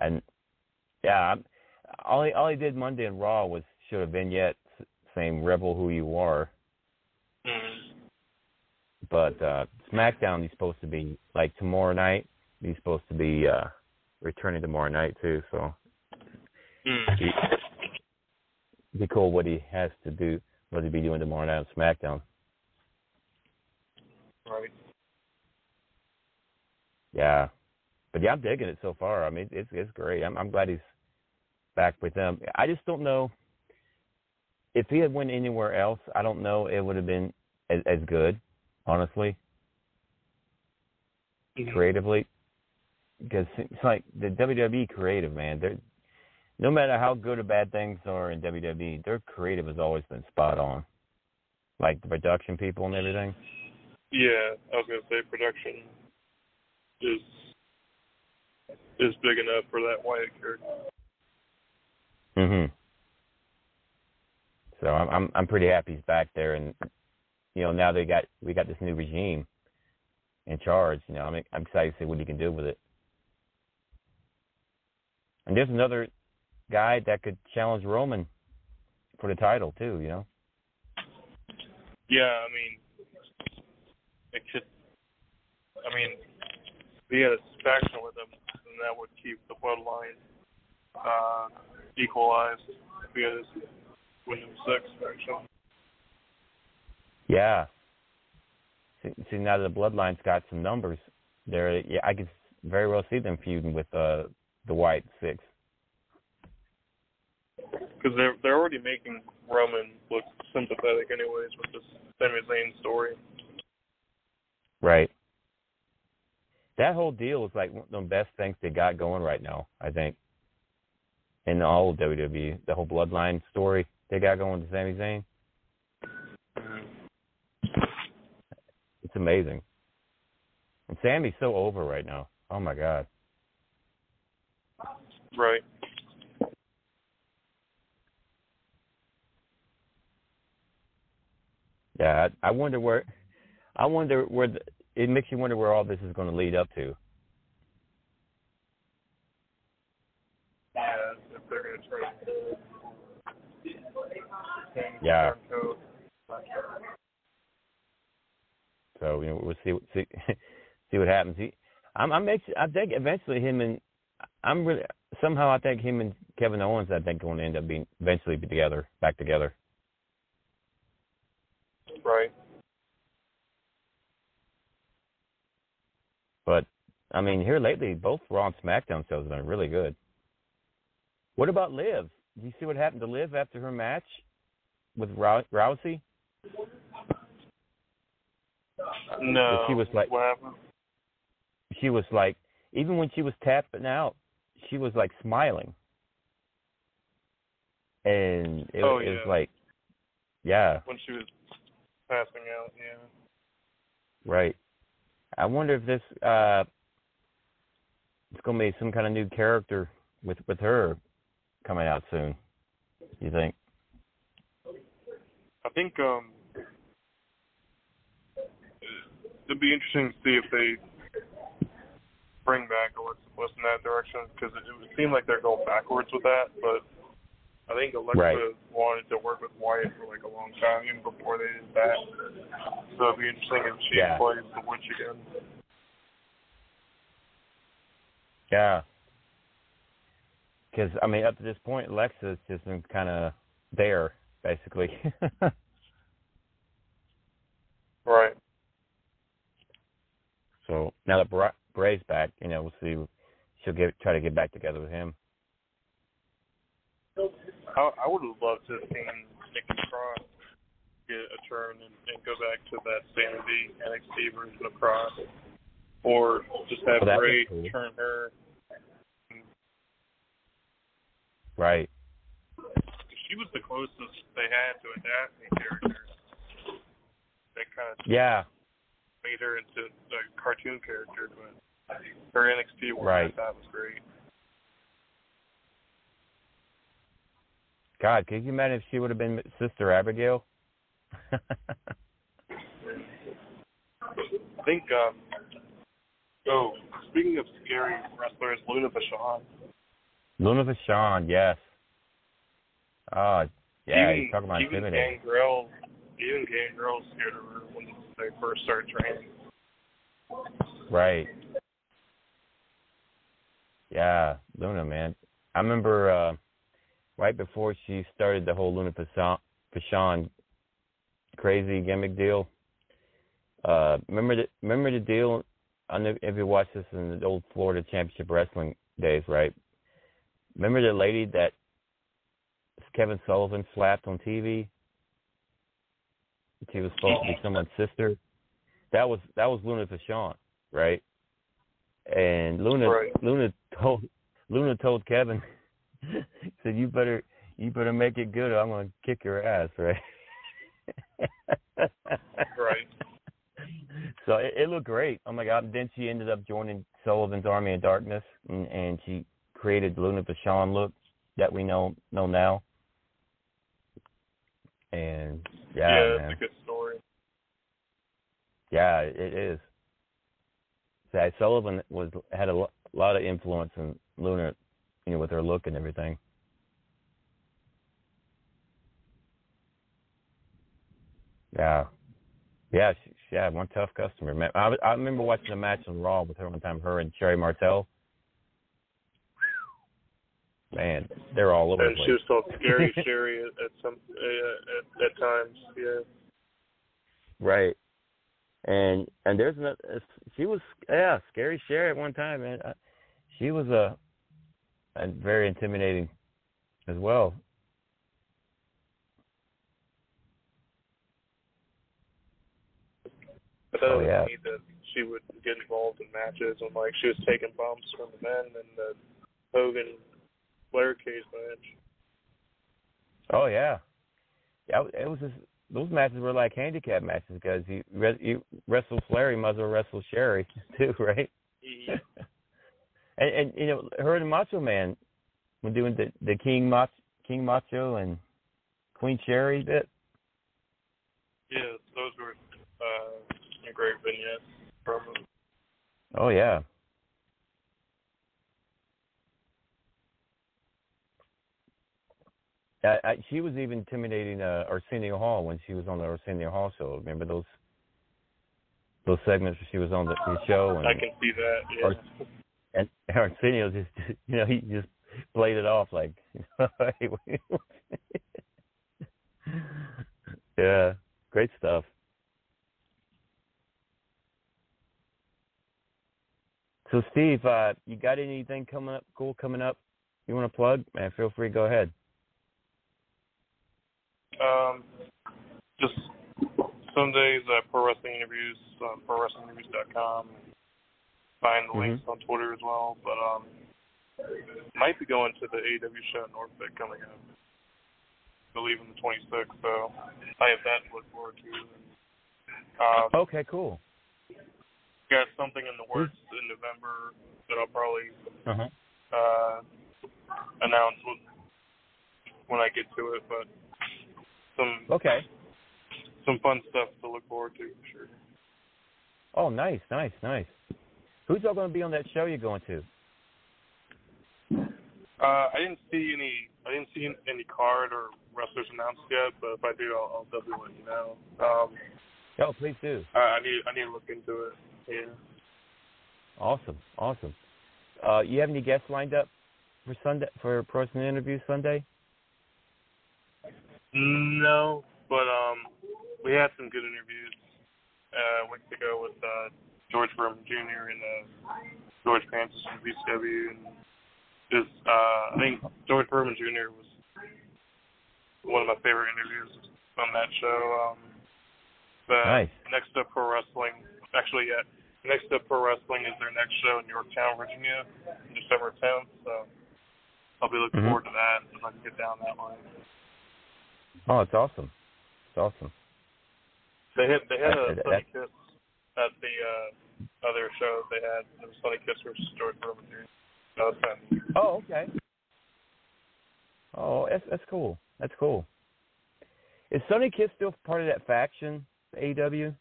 And yeah, I'm, all he all he did Monday in Raw was show a vignette saying "Rebel who you are," Mm. but uh SmackDown he's supposed to be like tomorrow night. He's supposed to be uh returning tomorrow night too. So Mm. Be cool what he has to do, what he'll be doing tomorrow night on SmackDown. Right. Yeah, but yeah, I'm digging it so far. I mean, it's it's great. I'm I'm glad he's back with them. I just don't know if he had went anywhere else. I don't know it would have been as, as good, honestly, mm-hmm. creatively, because it's like the WWE creative man. They're no matter how good or bad things are in WWE, their creative has always been spot on. Like the production people and everything. Yeah, I was gonna say production is is big enough for that Wyatt character. Mhm. So I'm I'm I'm pretty happy he's back there, and you know now they got we got this new regime in charge. You know I'm I'm excited to see what he can do with it. And there's another guy that could challenge Roman for the title too. You know. Yeah, I mean, it could. I mean, he had a faction with him, then that would keep the bloodline uh, equalized. If had his Windows Six faction. Yeah. see, see now that the Bloodline's got some numbers, there, yeah, I could very well see them feuding with uh, the Wyatt Six. Because they're they're already making Roman look sympathetic, anyways, with this Sami Zayn story. Right. That whole deal is like one of the best things they got going right now. I think. In all of WWE, the whole Bloodline story they got going with Sami Zayn. Mm-hmm. It's amazing. And Sami's so over right now. Oh my god. Right. Yeah, I, I wonder where. I wonder where the, it makes you wonder where all this is going to lead up to. Yeah, if they're going to try to. Yeah. So you know we'll see see see what happens. He, I'm I'm actually, I think eventually him and I'm really somehow I think him and Kevin Owens I think going to end up being eventually be together back together. Right. But I mean, here lately, both Raw and SmackDown shows have been really good. What about Liv? Did you see what happened to Liv after her match with Rou- Rousey? No. She was like, she was like, even when she was tapping out, she was like smiling, and it, Oh, it was like, yeah, When she was passing out, yeah. right. I wonder if this uh it's gonna be some kind of new character with with her coming out soon. You think? I think um it'd be interesting to see if they bring back Alexa Bliss in that direction because it, it would seem like they're going backwards with that. But I think Alexa Right. wanted to work with Wyatt for like a long time even before they did that. So it'd be interesting if she Yeah. plays the witch again. Yeah. Because I mean, up to this point, Alexa's just been kind of there, basically. Right. so now that Bra- Bray's back, you know, we'll see. She'll get try to get back together with him. I, I would have loved to have seen Nikki Cross get a turn and, and go back to that sanity NXT version of Cross, or just have Well, Bray cool. turn her. Right. She was the closest they had to a Daphne character. They kind of Yeah. made her into a cartoon character, but her NXT work Right. I thought was great. God, could you imagine if she would have been Sister Abigail? I think. um Oh, speaking of scary wrestlers, Luna Vachon. Luna Vachon, yes. Oh, yeah, even, you talk about even intimidating. Gangrel, even Gangrel scared of her when they first started training. Right. Yeah, Luna, man. I remember uh right before she started the whole Luna Vachon crazy gimmick deal. Uh remember the remember the deal I know if you watched this in the old Florida Championship Wrestling days, right? Remember the lady that Kevin Sullivan slapped on TV? She was supposed to be someone's sister. That was that was Luna Vachon, right? And Luna Right. Luna told Luna told Kevin said you better you better make it good or I'm gonna kick your ass, right? Right. So it, it looked great. Oh my god! Then she ended up joining Sullivan's Army of Darkness, and, and she created the Luna Vachon look that we know know now. And yeah, yeah man. it's a good story. Yeah, it is. That Sullivan was had a lo- lot of influence in Luna, you know, with her look and everything. Yeah, yeah, she, she had one tough customer. Man, I, I remember watching a match on Raw with her one time. Her and Sherri Martel. Man, they're all over And she was called Scary Sherri at, at some uh, at, at times. Yeah. Right. And and there's another. She was yeah, scary Sherri at one time, man. She was a, a very intimidating as well. Oh, I thought Oh, was yeah. neat that she would get involved in matches and like she was taking bumps from the men in the Hogan Flair cage match. Oh yeah, yeah. It was just those matches were like handicap matches because you you wrestle Flair, you might as well wrestle Sherri too, right? And and you know her and Macho Man were doing the the King Macho King Macho and Queen Sherri bit. Yeah, those were uh, great vignettes from them. Oh yeah. I, I, she was even intimidating uh, Arsenio Hall when she was on the Arsenio Hall show. Remember those those segments where she was on the, the show and I can see that. Yeah. And Arsenio just you know he just played it off like yeah great stuff so Steve uh you got anything coming up cool coming up you want to plug man feel free go ahead Um, just Sundays at Pro Wrestling Interviews on ProWrestlingInterviews.com. Find the links on Twitter as well. But um, might be going to the AEW show in Norfolk coming up. I believe in the 26th. So I have that to look forward to. Um, okay cool got something in the works in November that I'll probably uh-huh. uh, announce when, when I get to it. But some okay some fun stuff to look forward to for sure. oh nice nice nice who's all going to be on that show you're going to Uh, I didn't see any. I didn't see any card or wrestlers announced yet, but if I do, I'll, I'll definitely let you know. Um, oh please do I, I need. I need to look into it. Yeah. Awesome, awesome. Uh, you have any guests lined up for Sunday for personal interview Sunday? No, but um, we had some good interviews uh, a week ago with uh, George Furman Jr. and uh, George Francis from VCW, and just uh, I think George Furman Jr. was one of my favorite interviews on that show. Um, but Nice. next up pro wrestling, actually, yeah, next up pro wrestling is their next show in Yorktown, Virginia, December 10th. So I'll be looking Mhm. forward to that if I can get down that line. Oh, it's awesome. It's awesome. They had they had That- a that- Sonny Kiss at the uh, other show they had. It was Sonny Kiss versus George Furman Jr. That was kind. Oh, okay. Oh, that's that's cool. That's cool. Is Sonny Kiss still part of that faction, the AW?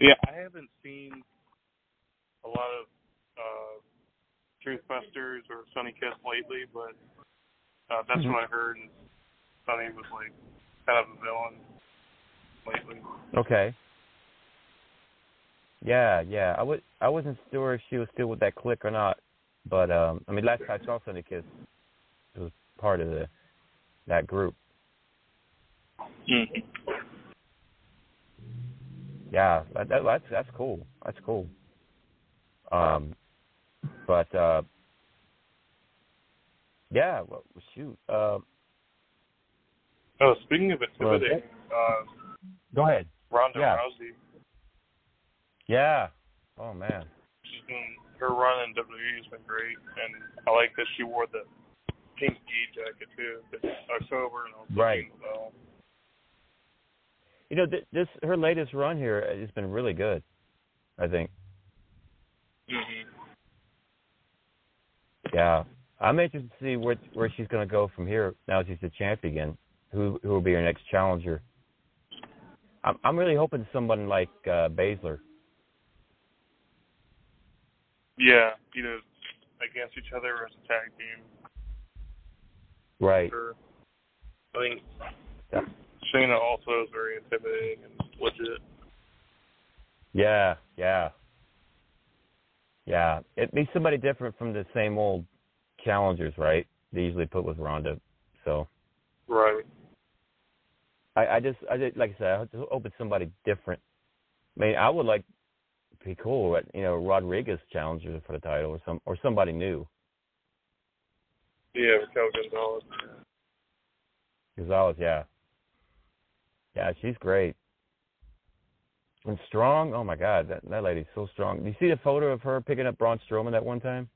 Yeah, I haven't seen a lot of uh, Trustbusters or Sonny Kiss lately, but uh, that's Mhm. what I heard. And Sonny was like kind of a villain lately. Okay. Yeah, yeah. I would I wasn't sure if she was still with that clique or not, but um I mean last time I saw Sonny Kiss, it was part of the that group. Mm-hmm. Yeah, that, that, that's that's cool. That's cool. Um, but uh, yeah, well, shoot. Uh, Oh, speaking of Well, intimidating, uh, go ahead. Ronda Yeah. Rousey, Yeah. Oh man. she's been her run in WWE has been great, and I like that she wore the pink ski jacket too. It's October, and was Right. well, You know, th- this her latest run here has been really good. I think. hmm Yeah. I'm interested to see where where she's going to go from here. Now she's the champ again. Who who will be her next challenger? I'm I'm really hoping someone like uh, Baszler. Yeah, either against each other as a tag team. Right. I think Shayna also is very intimidating and legit. Yeah, yeah. Yeah. It be somebody different from the same old challengers, right? They usually put with Ronda. So Right. I, I just I did like I said, I just hope it's somebody different I mean, I would like be cool, but you know, Rodriguez challenges for the title or some or somebody new. Yeah, Raquel Gonzalez. Gonzalez, yeah. Yeah, she's great. And strong, oh my god, that that lady's so strong. Do you see the photo of her picking up Braun Strowman that one time?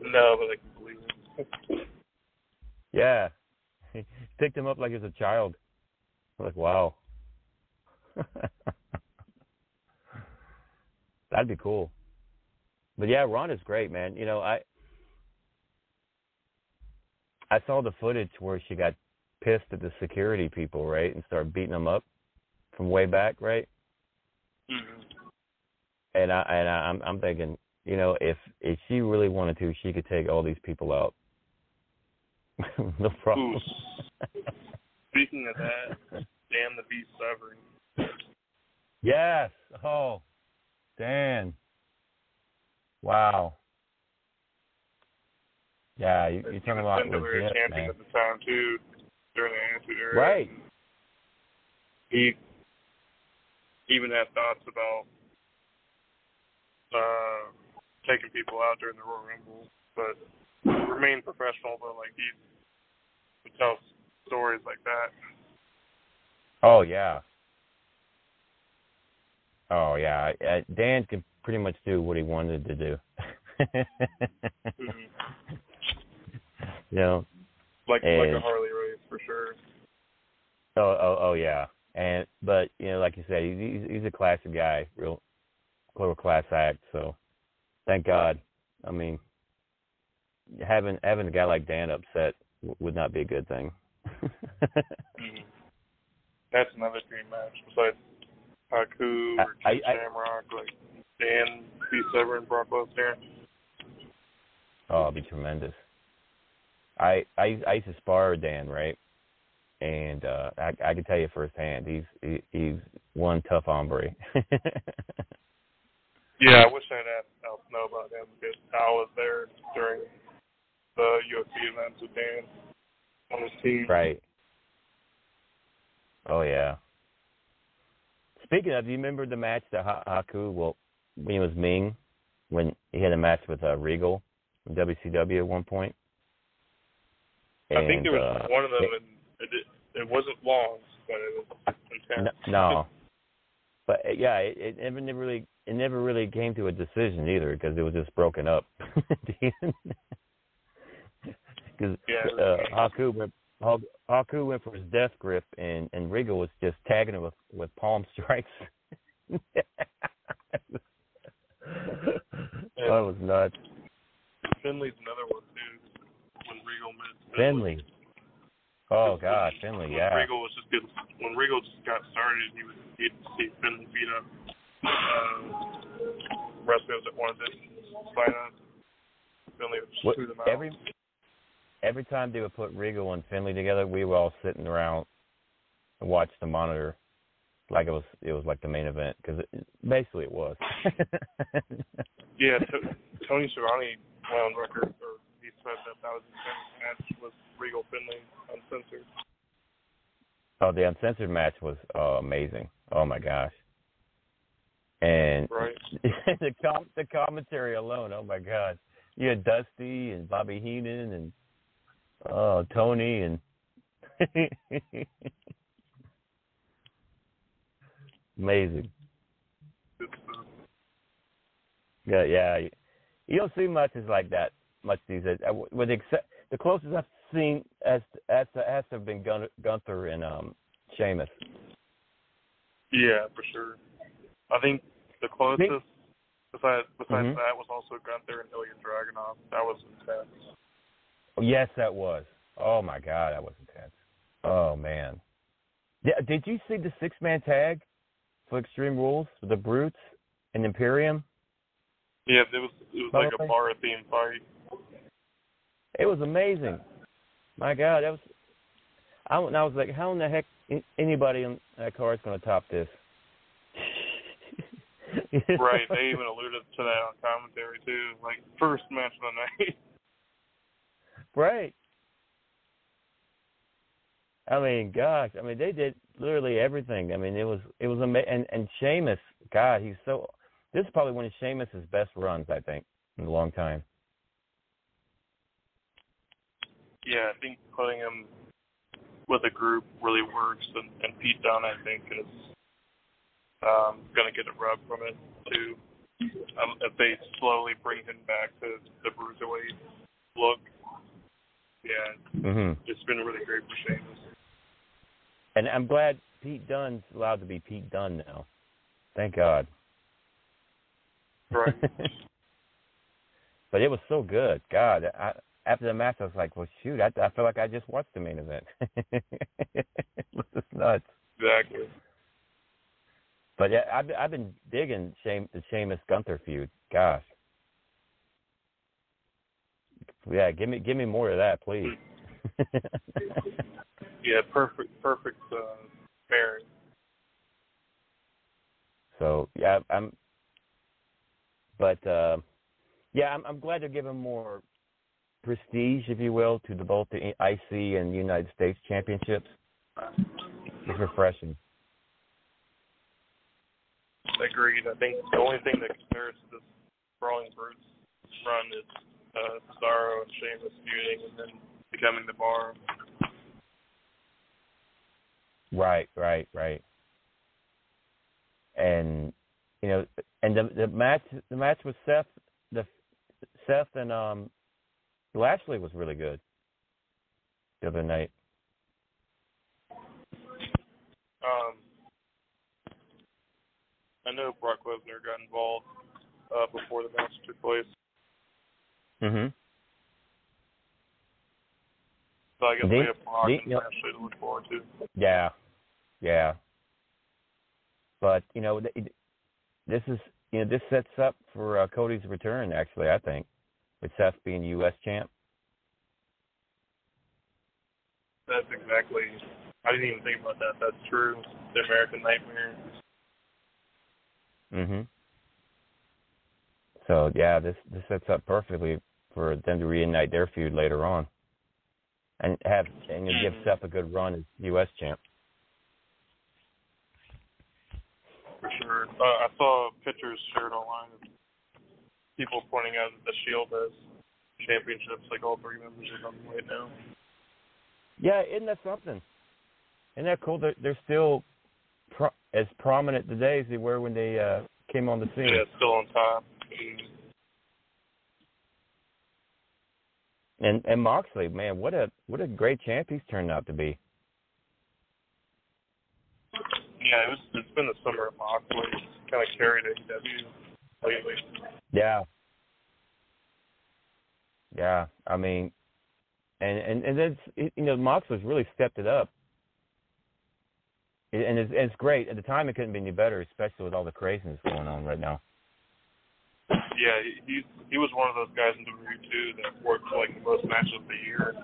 No, but I can believe it. Yeah. He picked him up like he was a child. I'm like, wow. That'd be cool. But yeah, Ronda's great, man. You know, I I saw the footage where she got pissed at the security people, right, and started beating them up from way back, right? Mm-hmm. And I and I, I'm I'm thinking, you know, if if she really wanted to, she could take all these people out. no problem. Ooh. Speaking of that, Dan the Beast Severn. Yes. Oh, Dan. Wow. Yeah, you, you're talking about legit, champion man. at the time too, during the Attitude Era. Right. He even had thoughts about uh taking people out during the Royal Rumble, but remained professional. But like he would tell stories like that. Oh yeah. Oh yeah. I, Dan can pretty much do what he wanted to do. Mhm. you know. Like like a Harley Race for sure. Oh, oh, oh, yeah. And but you know, like you said, he's he's, he's a classic guy, real, real class act. So, thank God. I mean, having having a guy like Dan upset w- would not be a good thing. Mhm. That's another dream match besides Haku or I- I- Shamrock, like Dan B Severn, Brock Lesnar. oh, it'd be tremendous. I I I used to spar with Dan, right? And uh I I can tell you firsthand, he's he, he's one tough hombre. Yeah, I wish I'd asked Al Snow about him because I was there during the UFC events with Dan on his team. Right. Oh yeah. Speaking of, do you remember the match that Haku? Well, when he was Meng, when he had a match with uh, Regal in WCW at one point. I think there was uh, one of them, it- and it, it, wasn't long, but it was intense. No. But uh, yeah, it, it never, never really, it never really came to a decision either because it was just broken up. Because Yeah. uh, Haku went, Ha- Haku went for his death grip, and and Regal was just tagging him with with palm strikes. that was nuts. Finlay's another one too. When Regal met Finlay. Oh God, Finlay, when yeah. Regal was just getting, when Regal just got started, he would he'd see Finlay beat up uh, wrestlers that wanted to sign up. Finlay would just What, chew them out. every every time they would put Regal and Finlay together, we were all sitting around and watched the monitor like it was it was like the main event because it, basically it was. Yeah, t- Tony Schiavone went on record, or he said that that was his favorite match was Regal Finlay uncensored. oh, the uncensored match was uh, amazing. Oh my gosh. And Right. the com- the commentary alone, oh my god. You had Dusty and Bobby Heenan and oh Tony and amazing. Yeah, yeah. You don't see much as like that much these days. Uh, With except the closest I've seen as has to have been Gun- Gunther and um Sheamus. Yeah, for sure. I think the closest besides besides Mhm. that was also Gunther and Ilya Dragunov. That was intense. Yes, that was. Oh my God, that was intense. Oh man. Yeah, did you see the six man tag for Extreme Rules with the Brutes and Imperium? Yeah, it was it was like a bar theme fight. It was amazing. My God, that was. I, and I was like, how in the heck anybody in that car is going to top this? right. They even alluded to that on commentary too. Like first match of the night. Right. I mean, gosh, I mean they did literally everything. I mean, it was it was amazing. And and Sheamus, God, he's so. This is probably one of Sheamus's best runs, I think, in a long time. Yeah, I think putting him with a group really works, and, and Pete Dunne, I think, is um, going to get a rub from it too. Um, if they slowly bring him back to the bruiserweight look, yeah, hmm it's been really great for Sheamus. And I'm glad Pete Dunne's allowed to be Pete Dunne now. Thank God. Right. but it was so good. God, I, after the match, I was like, well, shoot, I, I feel like I just watched the main event. it was nuts. Exactly. But yeah, I've I've been digging Shame the Sheamus Gunther feud. Gosh. Yeah, give me give me more of that, please. Yeah, perfect, perfect uh, pairing. so yeah, I'm. But uh, yeah, I'm I'm glad they're giving more prestige, if you will, to the both the IC and United States championships. It's refreshing. Agreed. I think the only thing that compares to this Brawling Brutes run is uh, Cesaro and Sheamus feuding and then becoming the bar. Right, right, right. And you know, and the the match the match with Seth the Seth and um Lashley was really good the other night. Um, I know Brock Lesnar got involved uh, before the match took place, Mhm. so I guess we have Brock they- and. Lashley to look forward to. Yeah, yeah. But you know, th- this is you know this sets up for uh, Cody's return. Actually, I think with Seth being U.S. champ. That's exactly. I didn't even think about that. That's true. The American Nightmare. Mhm. So yeah, this this sets up perfectly for them to reunite their feud later on, and have and you give Seth a good run as U.S. champ. For sure. Uh, I saw pictures shared online of people pointing out that the Shield has championships, like all three members are on right now. Yeah, isn't that something? Isn't that cool? They're, they're still pro- as prominent today as they were when they uh, came on the scene. Yeah, still on top. Mm. And and Moxley, man, what a what a great champ he's turned out to be. Yeah, it was. It's been the summer of Moxley. Kind of carried AEW lately. Yeah. Yeah, I mean, and and and it's it, you know Moxley's really stepped it up, It- and it's, it's great. At the time, it couldn't be any better, especially with all the craziness going on right now. Yeah, he he was one of those guys in WWE too that worked like the most matches of the year.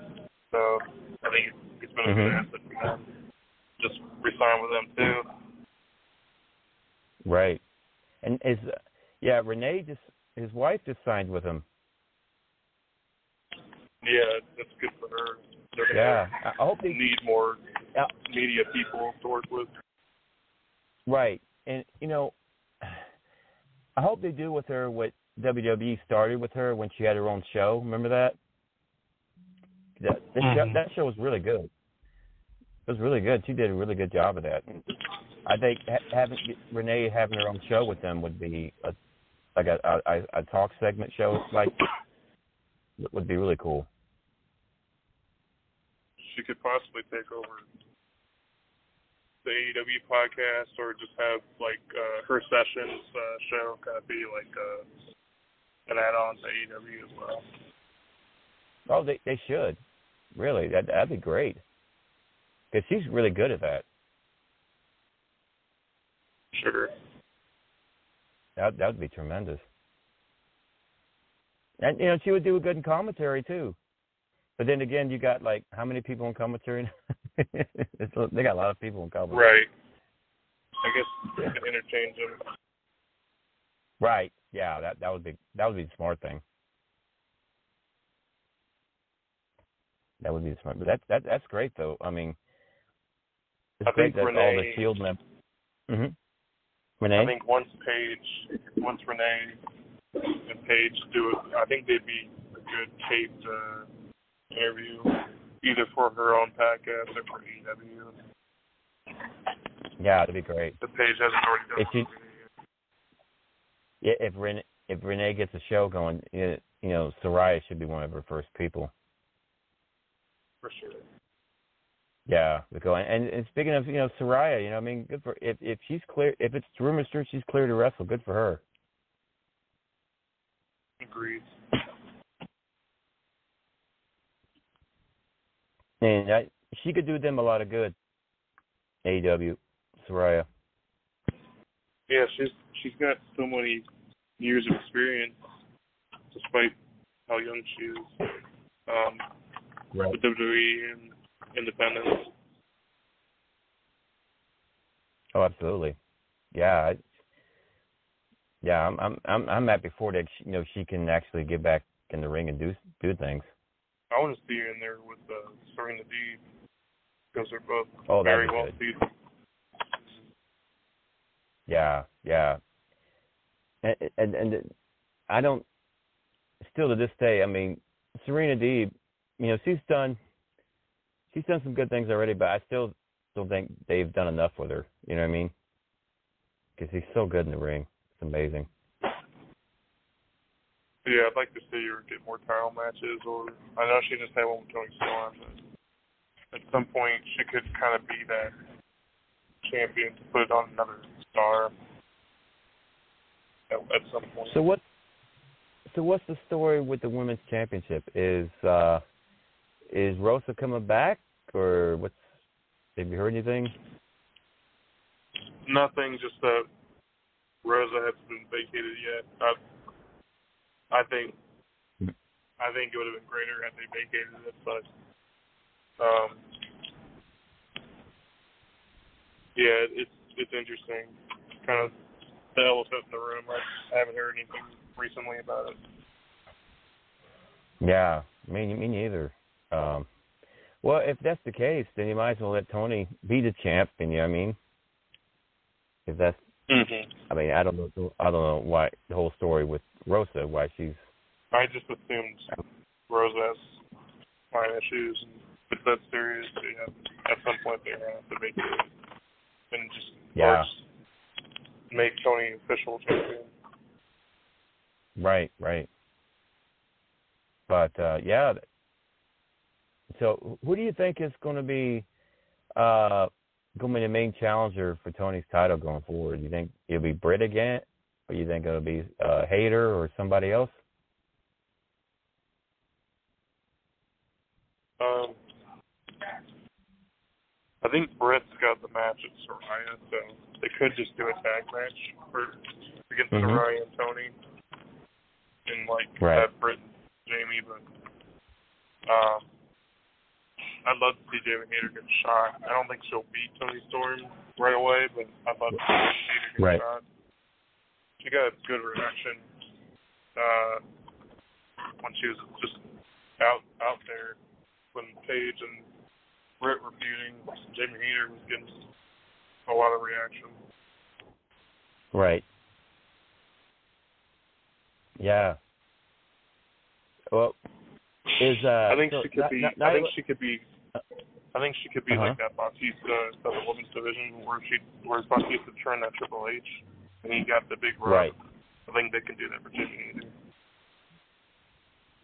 So I think he's been a good Mhm. asset for them. Just resign with them too. Right, and is yeah Renee just his wife just signed with him. Yeah, that's good for her. They're Yeah, I hope they need more Yeah. media people to work with. Right. And you know, I hope they do with her what WWE started with her when she had her own show. Remember that? That the show, Mhm. that show was really good. It was really good. She did a really good job of that. I think ha- having Renee having her own show with them would be a like a a, a talk segment show like would be really cool. She could possibly take over the AEW podcast or just have like uh, her sessions uh, show kind of be like uh, add-on to AEW as well. Oh, they they should. Really, that that'd be great. Because she's really good at that. Sure. That that would be tremendous. And you know, she would do a good in commentary too. But then again, you got like how many people in commentary? it's, they got a lot of people in commentary. Right. I guess you can interchange them. Right. Yeah. That that would be that would be the smart thing. That would be the smart. But that that that's great though. I mean, it's I great think that all the Renee- Shield members. hmm Renee. I think once Paige, once Renee and Paige do it, I think they'd be a good taped uh, interview, either for her own podcast or for EW. yeah, that'd be great. If Paige hasn't already done If. Yeah, if Renee, if Renee gets a show going, you you know, Saraya should be one of her first people. for sure. Yeah, we go. And, and speaking of, you know, Saraya, you know, I mean, good for if if she's clear, if it's rumors true she's clear to wrestle, good for her. Agreed. And I, she could do them a lot of good. AW, Saraya. Yeah, she's she's got so many years of experience, despite how young she is. Um, Right. with WWE and independence. Oh, absolutely. Yeah. I, yeah, I'm I'm I'm I'm happy for that. She, you know, she can actually get back in the ring and do do things. I want to see her in there with uh, Serena Deeb because they're both Oh, very well seasoned. Yeah, yeah. And and and I don't still to this day. I mean, Serena Deeb, you know, she's done she's done some good things already, but I still don't think they've done enough with her. You know what I mean? Because she's so good in the ring. It's amazing. Yeah, I'd like to see her get more title matches, or I know she just had one with Toni Storm, but at some point she could kind of be that champion to put it on another star at, at some point. So what? So what's the story with the women's championship? Is uh is Rosa coming back, or what's? Have you heard anything? Nothing, just that Rosa hasn't been vacated yet. I, I think, I think it would have been greater had they vacated it, but, um, yeah, it's it's interesting. Kind of the elephant in the room. I haven't heard anything recently about it. Yeah, me me neither. Um, well, if that's the case, then you might as well let Toni be the champ. And you know what I mean? If that's, Mm-hmm. I mean, I don't know, I don't know why the whole story with Rosa, why she's. I just assumed Rosa has spine issues, and if that's serious, yeah, at some point they're gonna have to vacate it and just Yeah. just make Toni official champion. Right, right. But uh yeah. So who do you think is going to be uh going to be the main challenger for Toni's title going forward? You think it'll be Britt again, or you think it'll be uh Hayter or somebody else? Um, I think Britt's got the match at Saraya, so they could just do a tag match for against Mhm. Saraya and Toni, and like Right. have Britt and Jamie. But um, I'd love to see Jamie Hayter get a shot. I don't think she'll beat Toni Storm right away, but I'd love to see Hayter get Right. a shot. She got a good reaction uh, when she was just out out there when Paige and Britt were feuding. Jamie Hayter was getting a lot of reaction. Right. Yeah. Well, is uh I think so she could Ni- be. Ni- I think Nyla- she could be. I think she could be Uh-huh. like that Bautista of the women's division, where she, where Bautista turned that Triple H, and he got the big rub. Right. I think they can do that for Jamie Hayter.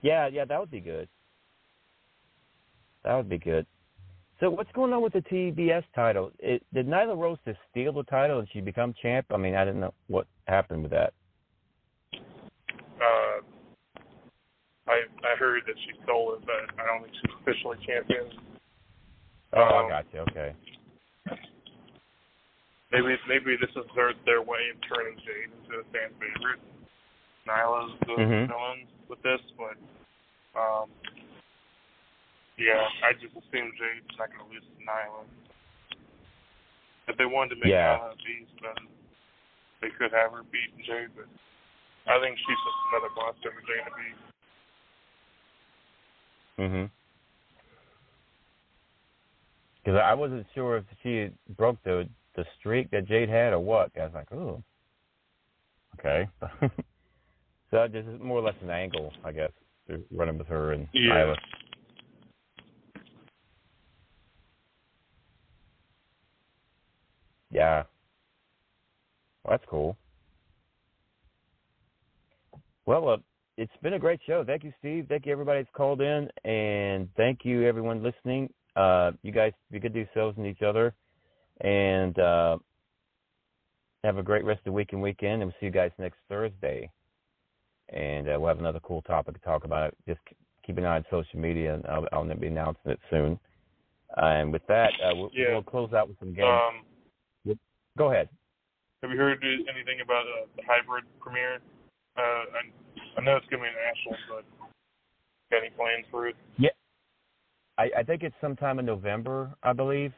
Yeah, yeah, that would be good. That would be good. So what's going on with the TBS title? It, did Nyla Rose just steal the title and she become champ? I mean, I didn't know what happened with that. Uh, I I heard that she stole it, but I don't think she's officially champion. Oh, Um, I got you. Okay. Maybe maybe this is their their way of turning Jade into a fan favorite. Nyla's the Mhm. villain with this, but um, yeah, I just assume Jade's not going to lose to Nyla. If they wanted to make Yeah. Nyla a beast, then they could have her beat Jade, but I think she's just another monster for Jade to beat. Mhm. because I wasn't sure if she broke the the streak that Jade had or what. I was like, oh, okay. so this is more or less an angle, I guess, running with her and Yeah. Isla. Yeah. Well, that's cool. Well, uh, it's been a great show. Thank you, Steve. Thank you, everybody that's called in, and thank you, everyone listening. Uh, you guys be good to yourselves and each other, and uh, have a great rest of the week and weekend. And we'll see you guys next Thursday, and uh, we'll have another cool topic to talk about. Just keep an eye on social media, and I'll, I'll be announcing it soon. Uh, and with that, uh, we'll, Yeah. we'll close out with some games. Um, Go ahead. have you heard anything about uh, the hybrid premiere? Uh, I, I know it's going to be in Ashland, but got any plans for it? Yeah, I, I think it's sometime in November, I believe,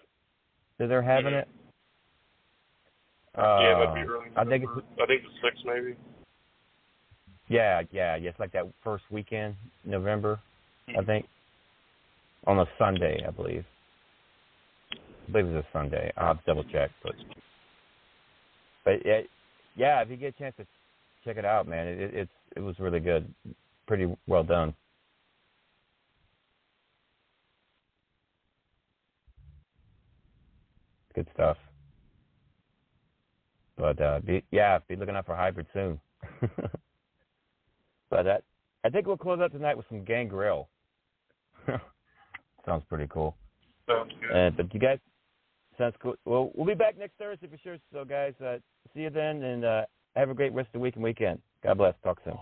that they're having it. Uh, yeah, that'd be early. I think November. it's I think the sixth maybe. yeah, yeah, yeah. It's like that first weekend, November, Hmm. I think, on a Sunday, I believe. I believe it's a Sunday. I'll have to double check, but but yeah, yeah. If you get a chance to check it out, man, it, it it's it was really good, pretty well done. Good stuff. But uh, be, yeah, be looking out for hybrid soon. but that, I think we'll close out tonight with some Gangrel. Sounds pretty cool. Sounds good. Uh, but you guys, sounds cool. Well, we'll be back next Thursday for sure. So, guys, uh, see you then, and uh, have a great rest of the week and weekend. God bless. Talk soon.